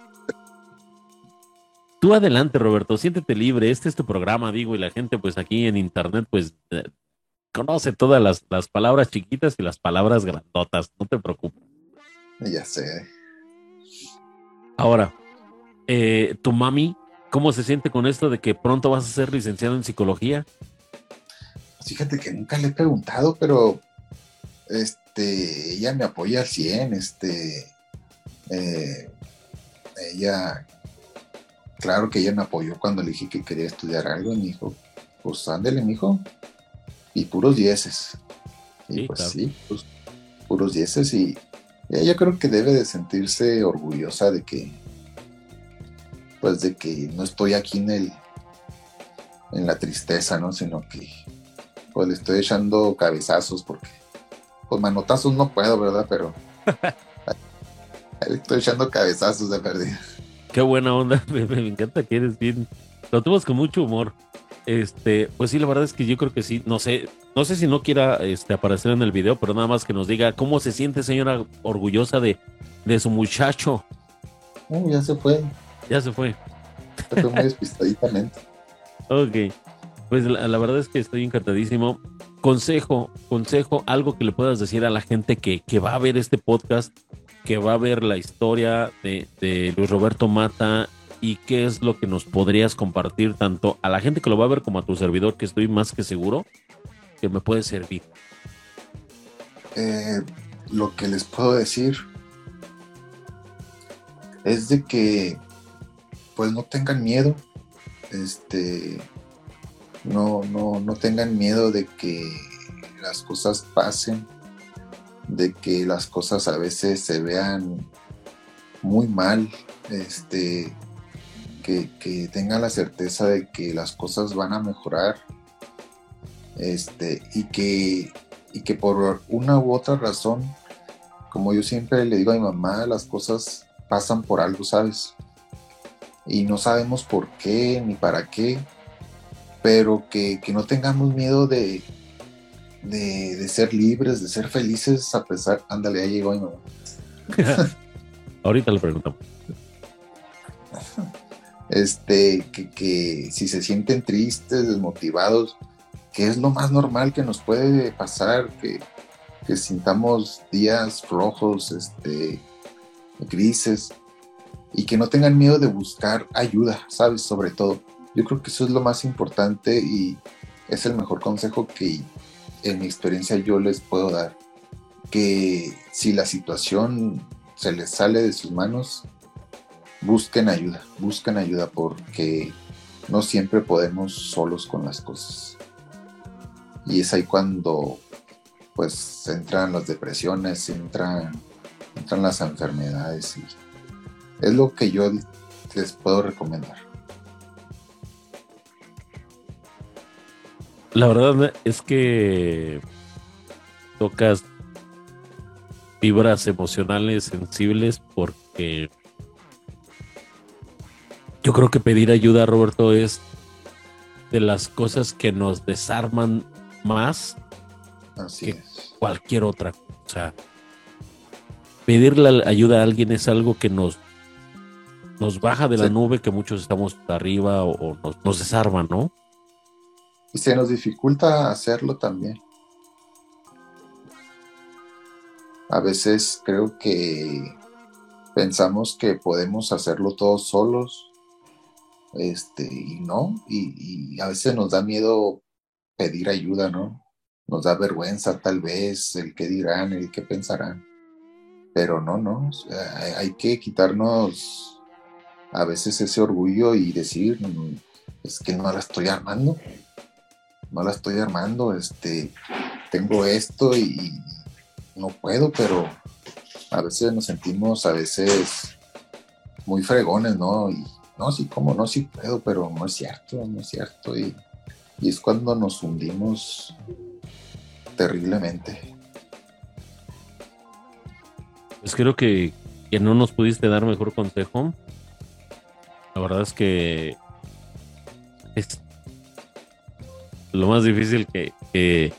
Tú adelante, Roberto, siéntete libre. Este es tu programa, digo, y la gente, pues aquí en internet, pues eh, conoce todas las, las, palabras chiquitas y las palabras grandotas. No te preocupes. Ya sé. Ahora, eh, tu mami, ¿cómo se siente con esto de que pronto vas a ser licenciado en psicología? Fíjate que nunca le he preguntado, pero este, ella me apoya al 100, este, eh, ella, claro que ella me apoyó cuando le dije que quería estudiar algo y me dijo, pues ándele, mijo, y puros dieces. Y pues sí, pues, puros dieces y ella creo que debe de sentirse orgullosa de que, pues de que no estoy aquí en el, en la tristeza, ¿no? Sino que, pues le estoy echando cabezazos porque, pues manotazos no puedo, ¿verdad? Pero le estoy echando cabezazos de pérdida. Qué buena onda, me, encanta que eres bien, lo tuvo con mucho humor. Este, pues sí, la verdad es que yo creo que sí, no sé, no sé si no quiera este, aparecer en el video, pero nada más que nos diga cómo se siente señora orgullosa de, de su muchacho. Uh, ya se fue. Ya se fue. Se fue muy despistaditamente. ok, pues la, verdad es que estoy encantadísimo. Consejo, consejo, algo que le puedas decir a la gente que, que va a ver este podcast, que va a ver la historia de, de Luis Roberto Mata y qué es lo que nos podrías compartir tanto a la gente que lo va a ver como a tu servidor, que estoy más que seguro que me puede servir. Eh, lo que les puedo decir es de que pues no tengan miedo, este, no, no, no tengan miedo de que las cosas pasen, de que las cosas a veces se vean muy mal, este, que, tengan la certeza de que las cosas van a mejorar este, y, que, y que por una u otra razón, como yo siempre le digo a mi mamá, las cosas pasan por algo, ¿sabes? Y no sabemos por qué ni para qué, pero que, no tengamos miedo de, de, de, ser libres, de ser felices a pesar, ándale, ya llegó mi mamá. Ahorita le preguntamos este, que, si se sienten tristes, desmotivados, que es lo más normal que nos puede pasar, que, que sintamos días flojos, este, grises, y que no tengan miedo de buscar ayuda, ¿sabes? Sobre todo. Yo creo que eso es lo más importante y es el mejor consejo que en mi experiencia yo les puedo dar. Que si la situación se les sale de sus manos, busquen ayuda, busquen ayuda porque no siempre podemos solos con las cosas. Y es ahí cuando pues entran las depresiones, entran, entran las enfermedades es lo que yo les puedo recomendar. La verdad es que tocas fibras emocionales sensibles porque yo creo que pedir ayuda, Roberto, es de las cosas que nos desarman más que cualquier otra. O sea, pedirle ayuda a alguien es algo que nos, nos baja de la nube que muchos estamos arriba o, nos, nos desarma, ¿no? Y se nos dificulta hacerlo también. A veces creo que pensamos que podemos hacerlo todos solos este, y no, y, a veces nos da miedo pedir ayuda, ¿no? Nos da vergüenza tal vez el que dirán, el que pensarán, pero no, no, hay que quitarnos a veces ese orgullo y decir, mm, es que no la estoy armando, no la estoy armando, este, tengo esto y no puedo, pero a veces nos sentimos a veces muy fregones, ¿no? Y no, sí, como no, sí puedo, pero no es cierto, no es cierto. Y y es cuando nos hundimos terriblemente. Pues creo que, que no nos pudiste dar mejor consejo. La verdad es que lo más difícil que, que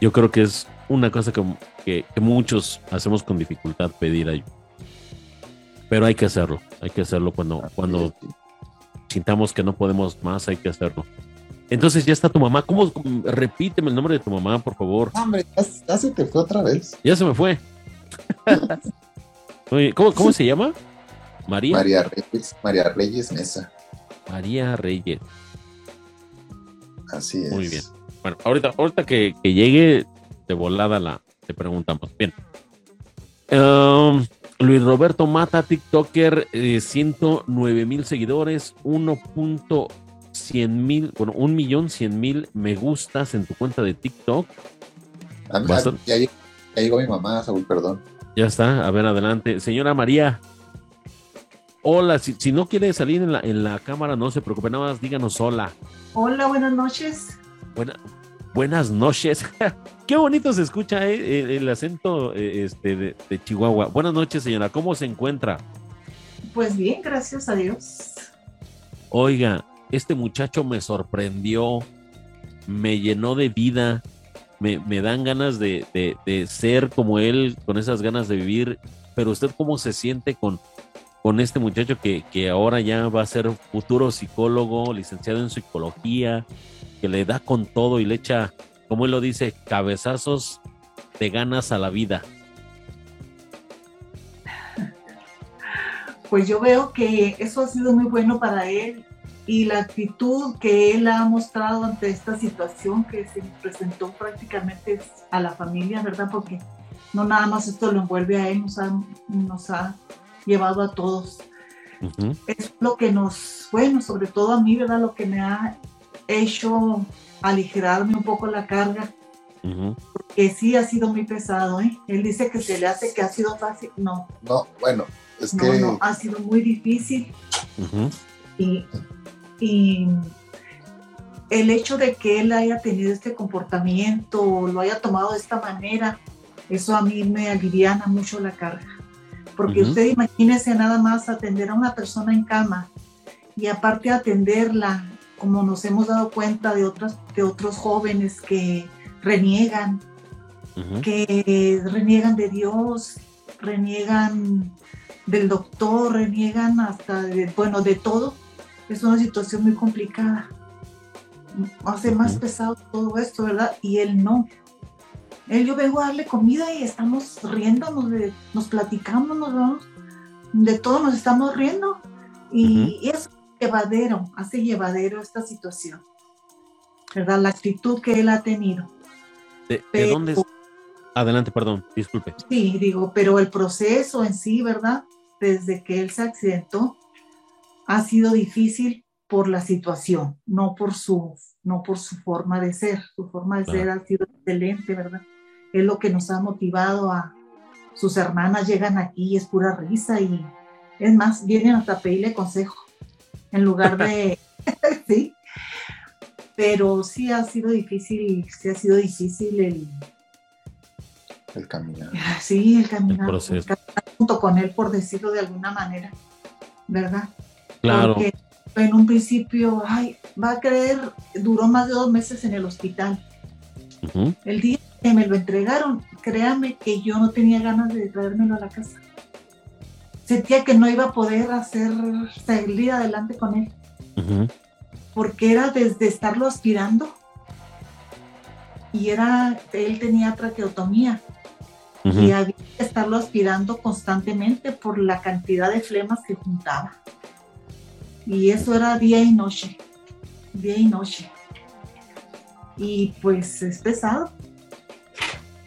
yo creo que es una cosa que, que, que, muchos hacemos con dificultad pedir ayuda. Pero hay que hacerlo, hay que hacerlo cuando, cuando sintamos que no podemos más, hay que hacerlo. Entonces ya está tu mamá. ¿Cómo? Repíteme el nombre de tu mamá, por favor. Hombre, ya, se te fue otra vez. Ya se me fue. Oye, ¿cómo, ¿Cómo se llama? María. María Reyes, María Reyes Mesa. María Reyes. Así es. Muy bien. Bueno, ahorita, ahorita que, que llegue de volada la te preguntamos. Bien. Um, Luis Roberto Mata, TikToker, eh, 109 mil seguidores, 1.100 mil, bueno, 1 millón 100 mil me gustas en tu cuenta de TikTok. Ah, ya, llegó, ya llegó mi mamá, Saúl, perdón. Ya está, a ver, adelante. Señora María. Hola, si, si no quiere salir en la, en la cámara, no se preocupe, nada más díganos hola. Hola, buenas noches. Buena, buenas noches. Qué bonito se escucha eh, el, el, acento eh, este, de, de, Chihuahua. Buenas noches, señora. ¿Cómo se encuentra? Pues bien, gracias a Dios. Oiga, este muchacho me sorprendió, me llenó de vida, me, me dan ganas de, de, de, ser como él, con esas ganas de vivir. Pero usted, ¿cómo se siente con, con este muchacho que, que ahora ya va a ser futuro psicólogo, licenciado en psicología, que le da con todo y le echa como él lo dice, cabezazos de ganas a la vida? Pues yo veo que eso ha sido muy bueno para él y la actitud que él ha mostrado ante esta situación que se presentó prácticamente a la familia, ¿verdad? Porque no nada más esto lo envuelve a él, nos ha, nos ha llevado a todos. Uh -huh. Es lo que nos, bueno, sobre todo a mí, ¿verdad? Lo que me ha hecho aligerarme un poco la carga, uh -huh. porque sí ha sido muy pesado, ¿eh? Él dice que se le hace que ha sido fácil, no. No, bueno, es no, que... No, ha sido muy difícil. Uh -huh. y, y, el hecho de que él haya tenido este comportamiento, lo haya tomado de esta manera, eso a mí me aliviana mucho la carga. Porque uh -huh. usted imagínese nada más atender a una persona en cama y aparte atenderla como nos hemos dado cuenta de, otras, de otros jóvenes que reniegan, uh -huh. que reniegan de Dios, reniegan del doctor, reniegan hasta, de, bueno, de todo. Es una situación muy complicada. Hace uh -huh. más pesado todo esto, ¿verdad? Y él no. Él yo vengo a darle comida y estamos riéndonos, de, nos platicamos, nos vamos, de todo nos estamos riendo. Y, uh -huh. y eso llevadero, hace llevadero esta situación. ¿Verdad? La actitud que él ha tenido. ¿De, pero, ¿de dónde? Es? Adelante, perdón, disculpe. Sí, digo, pero el proceso en sí, ¿verdad? Desde que él se accidentó, ha sido difícil por la situación, no por su, no por su forma de ser. Su forma de claro. ser ha sido excelente, ¿verdad? Es lo que nos ha motivado a sus hermanas llegan aquí y es pura risa y es más, vienen hasta pedirle consejo en lugar de, sí, pero sí ha sido difícil, sí ha sido difícil el, el caminar. Sí, el caminar, el proceso. caminar junto con él, por decirlo de alguna manera, ¿verdad? Claro. Porque en un principio, ay, va a creer, duró más de dos meses en el hospital. Uh -huh. El día que me lo entregaron, créame que yo no tenía ganas de traérmelo a la casa sentía que no iba a poder hacer salir adelante con él. Uh -huh. Porque era desde estarlo aspirando y era, él tenía traqueotomía uh -huh. y había que estarlo aspirando constantemente por la cantidad de flemas que juntaba. Y eso era día y noche, día y noche. Y pues es pesado.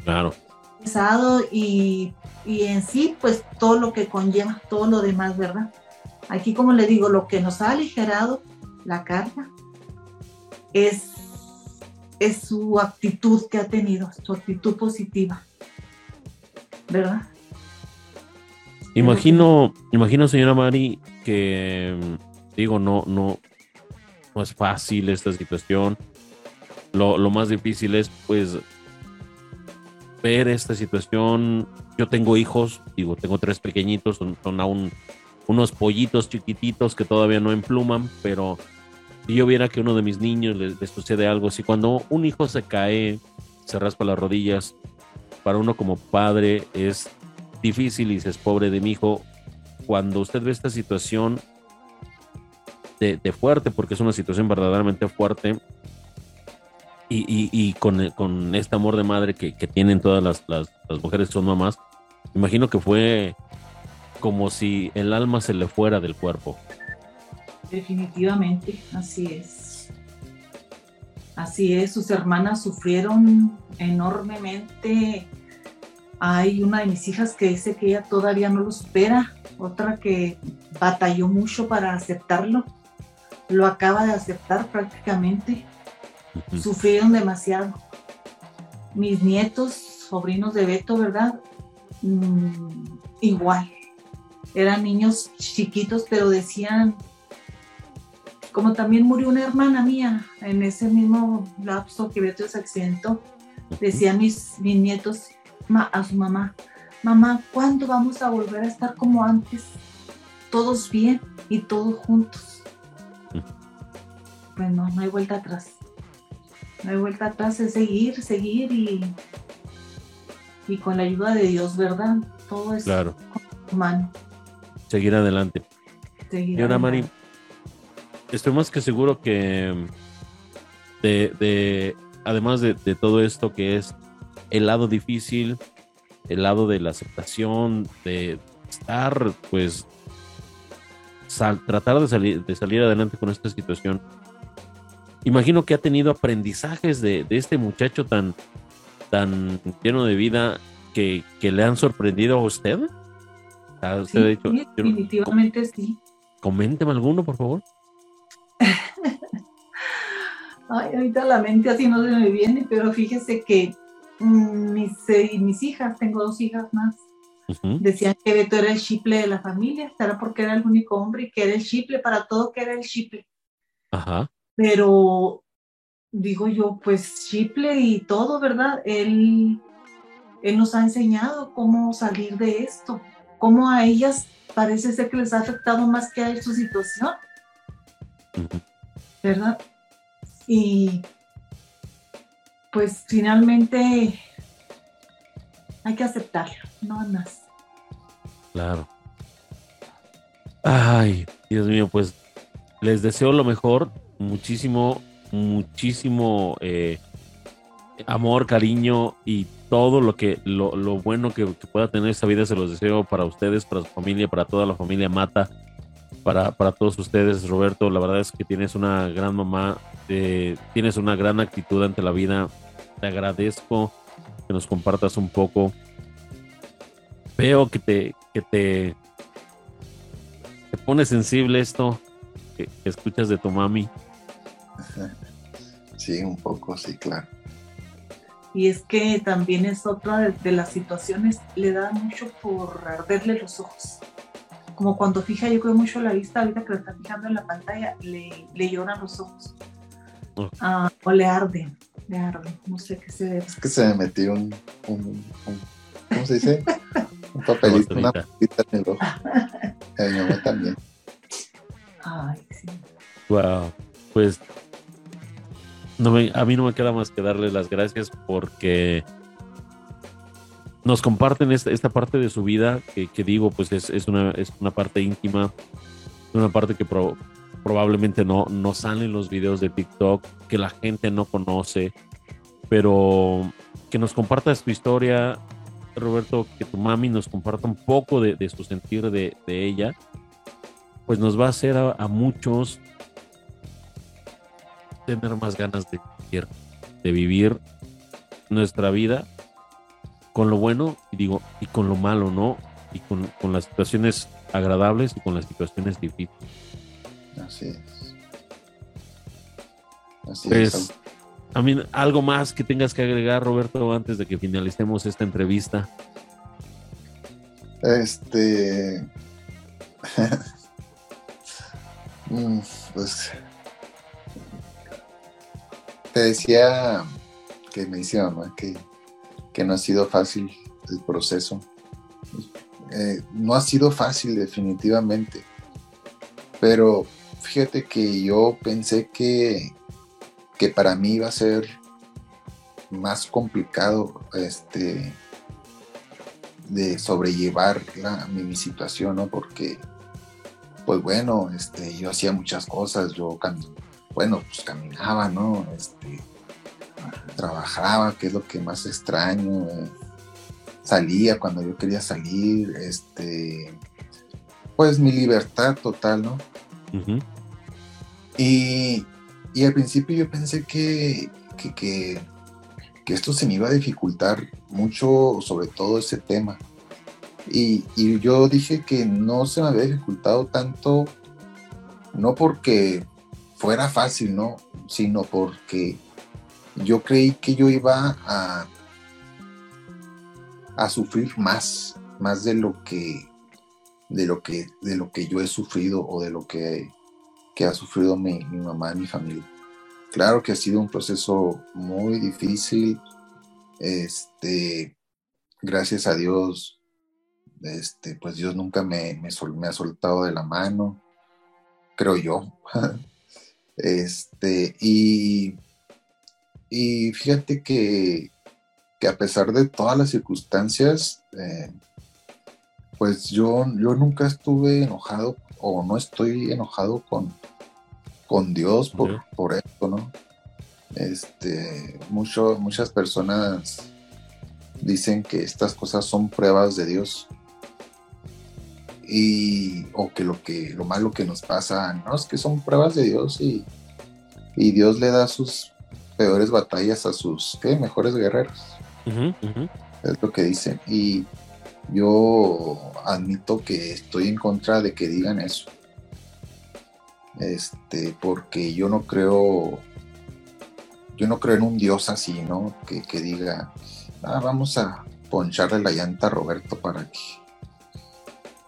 Claro. Pesado y y en sí, pues todo lo que conlleva, todo lo demás, ¿verdad? Aquí, como le digo, lo que nos ha aligerado la carga es, es su actitud que ha tenido, su actitud positiva, ¿verdad? Imagino, imagino, señora Mari, que digo, no, no, no es fácil esta situación. lo, lo más difícil es pues ver esta situación. Yo tengo hijos, digo, tengo tres pequeñitos, son, aún unos pollitos chiquititos que todavía no empluman, pero si yo viera que uno de mis niños les sucede algo, si cuando un hijo se cae, se raspa las rodillas, para uno como padre es difícil y dices, pobre de mi hijo, cuando usted ve esta situación de fuerte, porque es una situación verdaderamente fuerte, y, y, y con, con, este amor de madre que, que tienen todas las, las, mujeres que son mamás, imagino que fue como si el alma se le fuera del cuerpo. Definitivamente, así es. Así es, sus hermanas sufrieron enormemente. Hay una de mis hijas que dice que ella todavía no lo supera, otra que batalló mucho para aceptarlo, lo acaba de aceptar prácticamente. Uh -huh. Sufrieron demasiado. Mis nietos, sobrinos de Beto, ¿verdad? Mm, igual. Eran niños chiquitos, pero decían, como también murió una hermana mía en ese mismo lapso que Beto se accidentó, decían mis, mis nietos a su mamá, mamá, ¿cuándo vamos a volver a estar como antes? Todos bien y todos juntos. Pues no, no hay vuelta atrás. No hay vuelta atrás, es seguir, seguir y, y con la ayuda de Dios, ¿verdad? Todo es claro. humano. Seguir adelante. Seguir Señora adelante. Mari, estoy más que seguro que de, de además de, de, todo esto que es el lado difícil, el lado de la aceptación, de estar, pues, sal, tratar de salir, de salir adelante con esta situación. Imagino que ha tenido aprendizajes de, de este muchacho tan, tan lleno de vida que, que, le han sorprendido a usted. ¿A usted sí, dicho, definitivamente sí. Coménteme alguno, por favor. Ay, ahorita la mente así no se me viene, pero fíjese que mmm, mis, eh, mis hijas, tengo dos hijas más, uh -huh. decían que Beto era el chiple de la familia, será porque era el único hombre y que era el chiple para todo, que era el chiple. Ajá. Pero digo yo, pues chiple y todo, ¿verdad? Él, él nos ha enseñado cómo salir de esto, cómo a ellas parece ser que les ha afectado más que a él su situación. ¿Verdad? Y pues finalmente hay que aceptarlo, no más. Claro. Ay, Dios mío, pues les deseo lo mejor, muchísimo, muchísimo eh, amor, cariño y todo lo que lo, lo bueno que, pueda tener esta vida se los deseo para ustedes, para su familia, para toda la familia Mata, para, para todos ustedes, Roberto. La verdad es que tienes una gran mamá, eh, tienes una gran actitud ante la vida. Te agradezco que nos compartas un poco. Veo que te, que te, te pone sensible esto que escuchas de tu mami. Sí, un poco, sí, claro. Y es que también es otra de, de las situaciones, le da mucho por arderle los ojos como cuando fija yo creo mucho la vista, ahorita que lo está fijando en la pantalla, le, le lloran los ojos. Uh, o le arden, le arden, no sé qué se debe. Es que se me metió un, un, un ¿cómo se dice? un papelito, una papita en el ojo. A mi mamá también. Ay, sí. Wow, pues no me, a mí no me queda más que darles las gracias porque nos comparten esta, esta, parte de su vida que, digo, pues es, una, es una parte íntima, una parte que pro, probablemente no, no sale en los videos de TikTok, que la gente no conoce, pero que nos compartas tu historia, Roberto, que tu mami nos comparta un poco de, de su sentir de, de, ella, pues nos va a hacer a muchos tener más ganas de vivir, de vivir nuestra vida con lo bueno y digo y con lo malo no y con, con, las situaciones agradables y con las situaciones difíciles. Así es. Así pues, es a mí algo más que tengas que agregar Roberto antes de que finalicemos esta entrevista. Este mm, pues te decía que me decía mamá que, que no ha sido fácil el proceso. Eh, no ha sido fácil definitivamente, pero fíjate que yo pensé que, que para mí iba a ser más complicado este, de sobrellevar mi, situación, ¿no? Porque, pues bueno, este, yo hacía muchas cosas, yo bueno, pues caminaba, ¿no? Este, trabajaba, que es lo que más extraño, eh, salía cuando yo quería salir, este, pues mi libertad total, ¿no? y, y, al principio yo pensé que, que, que, esto se me iba a dificultar mucho, sobre todo ese tema. Y, y, yo dije que no se me había dificultado tanto, no porque fuera fácil, ¿no? Sino porque yo creí que yo iba a, a sufrir más, más de lo que de lo que de lo que yo he sufrido o de lo que, que ha sufrido mi, mi mamá y mi familia. Claro que ha sido un proceso muy difícil. Este, gracias a Dios, este, pues Dios nunca me, me, me ha soltado de la mano, creo yo. este, y y fíjate que, a pesar de todas las circunstancias, eh, pues yo, yo nunca estuve enojado o no estoy enojado con, con Dios por, por esto, ¿no? Este, mucho, muchas personas dicen que estas cosas son pruebas de Dios y o que lo que lo malo que nos pasa no es que son pruebas de Dios y, y Dios le da sus peores batallas a sus mejores guerreros. Es lo que dicen. Y yo admito que estoy en contra de que digan eso. Este, porque yo no creo, yo no creo en un Dios así, ¿no? Que, diga, ah, vamos a poncharle la llanta a Roberto para que,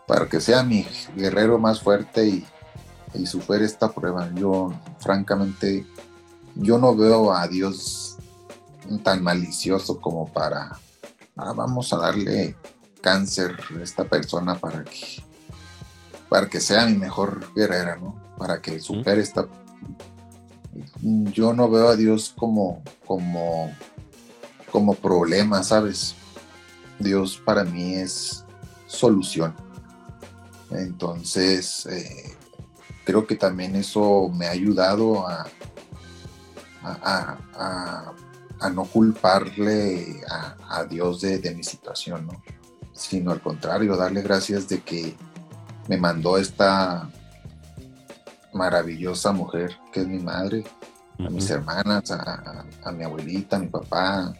para que sea mi guerrero más fuerte y, y supere esta prueba. Yo, francamente, yo no veo a Dios tan malicioso como para, ah, vamos a darle cáncer a esta persona para que, para que sea mi mejor guerrera, ¿no? Para que supere esta... Yo no veo a Dios como, como, como problema, ¿sabes? Dios para mí es solución. Entonces, eh, creo que también eso me ha ayudado a, a, no culparle a, Dios de, mi situación, ¿no? Sino al contrario, darle gracias de que me mandó esta maravillosa mujer que es mi madre, a mis hermanas, a, mi abuelita, a mi papá,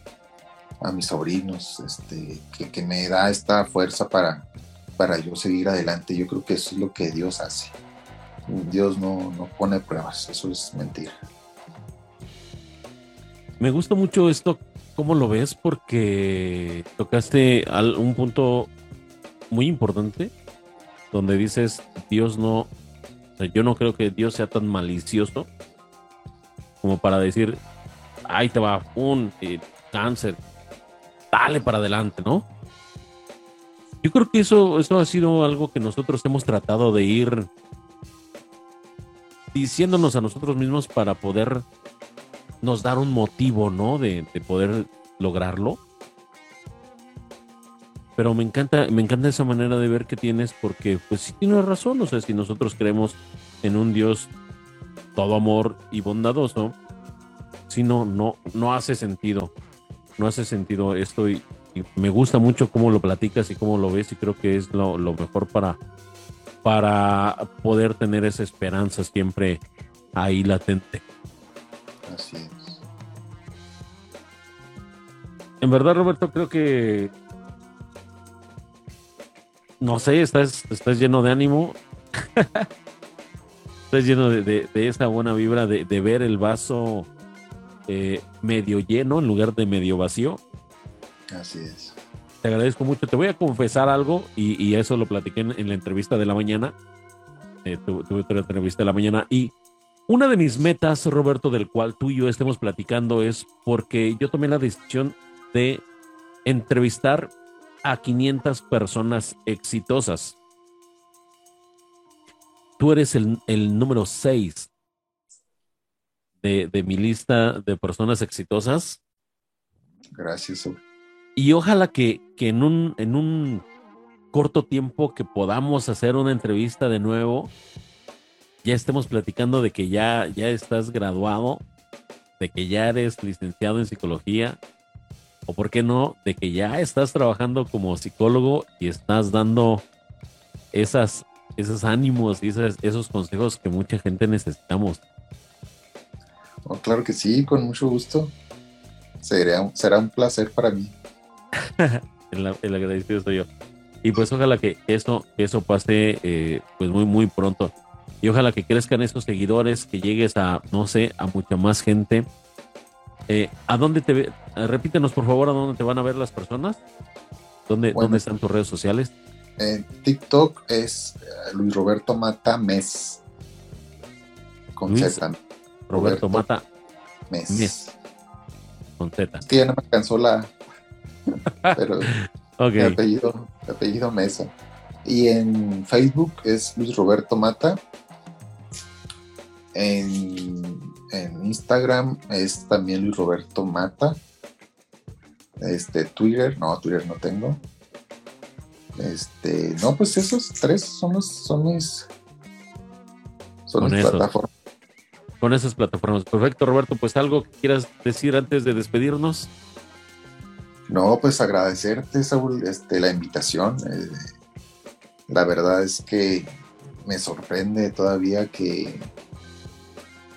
a mis sobrinos, este, que, me da esta fuerza para, para yo seguir adelante. Yo creo que eso es lo que Dios hace. Dios no, no pone pruebas, eso es mentira. Me gusta mucho esto, cómo lo ves, porque tocaste un punto muy importante donde dices, Dios no, yo no creo que Dios sea tan malicioso como para decir, ahí te va, un cáncer, dale para adelante, ¿no? Yo creo que eso, eso ha sido algo que nosotros hemos tratado de ir diciéndonos a nosotros mismos para poder nos dar un motivo, ¿no? De, poder lograrlo. Pero me encanta, me encanta esa manera de ver que tienes, porque pues sí tienes razón. O sea, si nosotros creemos en un Dios todo amor y bondadoso, si no, no, no hace sentido. No hace sentido esto y, me gusta mucho cómo lo platicas y cómo lo ves y creo que es lo, lo mejor para, para poder tener esa esperanza siempre ahí latente. Así es. En verdad, Roberto, creo que. No sé, estás, estás lleno de ánimo. estás lleno de, esa buena vibra de, ver el vaso eh, medio lleno en lugar de medio vacío. Así es. Te agradezco mucho. Te voy a confesar algo y, eso lo platiqué en, la entrevista de la mañana. Eh, tuve otra entrevista de la mañana y Una de mis metas, Roberto, del cual tú y yo estemos platicando es porque yo tomé la decisión de entrevistar a 500 personas exitosas. Tú eres el, número 6 de, de, mi lista de personas exitosas. Gracias. Y ojalá que, que en, un, en un corto tiempo que podamos hacer una entrevista de nuevo, ya estemos platicando de que ya, ya estás graduado, de que ya eres licenciado en psicología, o por qué no, de que ya estás trabajando como psicólogo y estás dando esas, esos ánimos y esos, consejos que mucha gente necesitamos. Oh, claro que sí, con mucho gusto. Será, será un placer para mí. el, agradecido soy yo. Y pues ojalá que eso, eso pase eh, pues muy, muy pronto. Y ojalá que crezcan esos seguidores, que llegues a, no sé, a mucha más gente. Eh, ¿A dónde te ve? Eh, repítenos por favor a dónde te van a ver las personas. ¿Dónde, ¿dónde están tus redes sociales? En TikTok es Luis Roberto Mata Mes. Con Z. Roberto, Mata Mes. Con Z. Es que ya no me alcanzó la. Pero okay. mi apellido, mi apellido Mesa. Y en Facebook es Luis Roberto Mata. En, Instagram es también Luis Roberto Mata. Este, Twitter, no, Twitter no tengo. Este, no, pues esos tres son los, son mis, son mis plataformas. Con esas plataformas. Perfecto, Roberto. Pues algo que quieras decir antes de despedirnos. No, pues agradecerte, Saúl, este, la invitación. Eh, la verdad es que me sorprende todavía que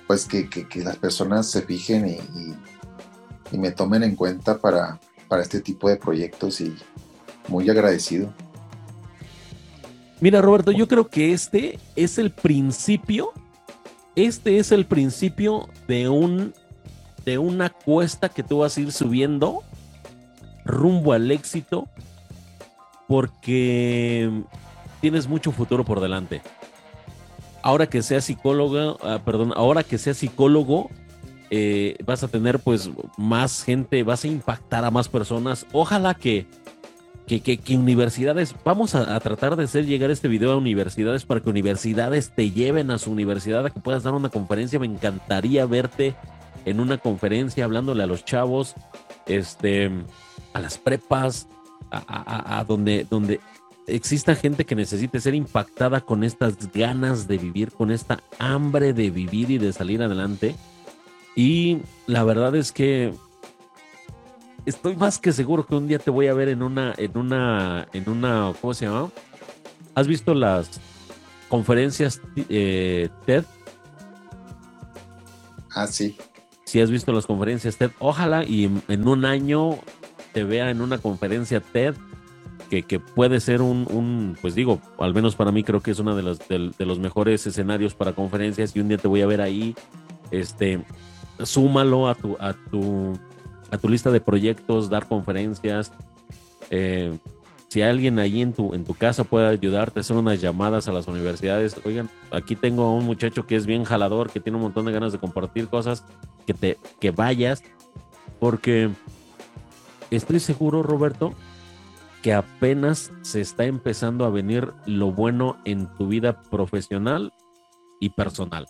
pues que, las personas se fijen y, me tomen en cuenta para, para este tipo de proyectos y muy agradecido. Mira, Roberto, yo creo que este es el principio, este es el principio de un de una cuesta que tú vas a ir subiendo rumbo al éxito porque tienes mucho futuro por delante. Ahora que seas psicólogo, ah, perdón, ahora que seas psicólogo, eh, vas a tener pues más gente, vas a impactar a más personas. Ojalá que, que, que, universidades, vamos a, tratar de hacer llegar este video a universidades para que universidades te lleven a su universidad, a que puedas dar una conferencia. Me encantaría verte en una conferencia hablándole a los chavos, este, a las prepas, a, a donde, donde exista gente que necesite ser impactada con estas ganas de vivir, con esta hambre de vivir y de salir adelante. Y la verdad es que estoy más que seguro que un día te voy a ver en una, en una, en una, ¿cómo se llama? ¿Has visto las conferencias eh, TED? Ah, sí. Si has visto las conferencias TED, ojalá y en un año te vea en una conferencia TED que, puede ser un, pues digo, al menos para mí creo que es uno de de, los mejores escenarios para conferencias y un día te voy a ver ahí, este, súmalo a tu, a tu, a tu lista de proyectos, dar conferencias. Eh, si alguien ahí en tu, en tu casa puede ayudarte, hacer unas llamadas a las universidades. Oigan, aquí tengo a un muchacho que es bien jalador, que tiene un montón de ganas de compartir cosas, que te, que vayas, porque estoy seguro, Roberto, que apenas se está empezando a venir lo bueno en tu vida profesional y personal.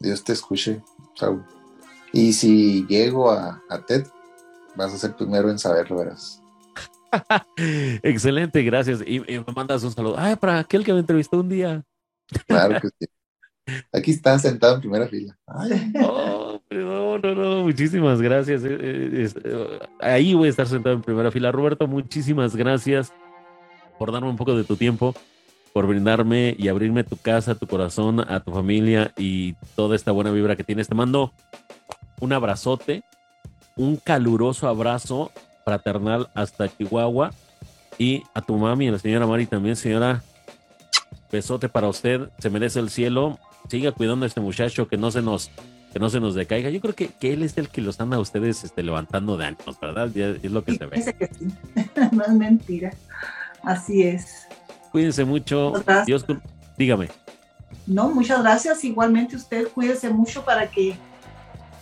Dios te escuche, Saúl. Y si llego a, TED, vas a ser primero en saberlo, verás. Excelente, gracias. Y, me mandas un saludo. Ay, para aquel que me entrevistó un día. Claro que sí. Aquí está sentado en primera fila. Ay. Oh, no, no, no, muchísimas gracias. Eh, eh, eh, ahí voy a estar sentado en primera fila. Roberto, muchísimas gracias por darme un poco de tu tiempo, por brindarme y abrirme tu casa, tu corazón, a tu familia y toda esta buena vibra que tienes. Te mando un abrazote, un caluroso abrazo fraternal hasta Chihuahua y a tu mami, a la señora Mari también, señora. Besote para usted, se merece el cielo. Siga cuidando a este muchacho que no se nos que no se nos decaiga. Yo creo que, que él es el que los anda a ustedes este, levantando de ánimos, ¿verdad? es lo que se ve. Que sí. no es mentira. Así es. Cuídense mucho. Dios, dígame. no, muchas gracias. Igualmente usted cuídese mucho para que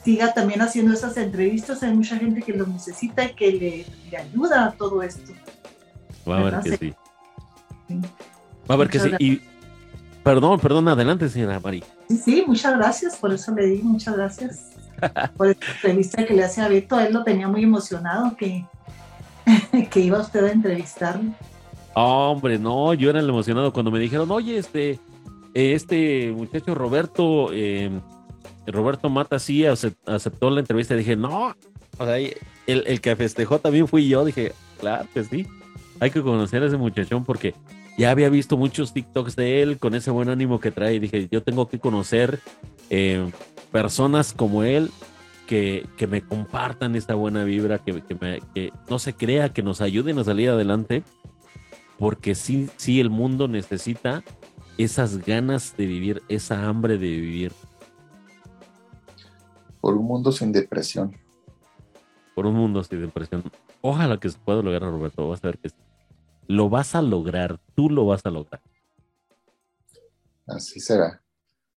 siga también haciendo esas entrevistas. Hay mucha gente que lo necesita y que le, ayuda a todo esto. Va a ver que sí. Va a ver que sí. Y perdón, perdón, adelante, señora Mari. Sí, sí, muchas gracias. Por eso le digo muchas gracias por esta entrevista que le hace a Beto. Él lo tenía muy emocionado que, que iba usted a entrevistarlo. Hombre, no, yo era el emocionado cuando me dijeron, oye, este, este muchacho Roberto, eh, Roberto Mata sí aceptó la entrevista. Dije, no, o sea, el, el, que festejó también fui yo. Dije, claro que sí, hay que conocer a ese muchachón porque ya había visto muchos TikToks de él con ese buen ánimo que trae. Dije, yo tengo que conocer eh, personas como él que, que, me compartan esta buena vibra, que, que, me, que no se crea, que nos ayuden a salir adelante, porque sí, sí, el mundo necesita esas ganas de vivir, esa hambre de vivir. Por un mundo sin depresión. Por un mundo sin depresión. Ojalá que se pueda lograr, Roberto. Vas a ver que lo vas a lograr. Tú lo vas a lograr. Así será.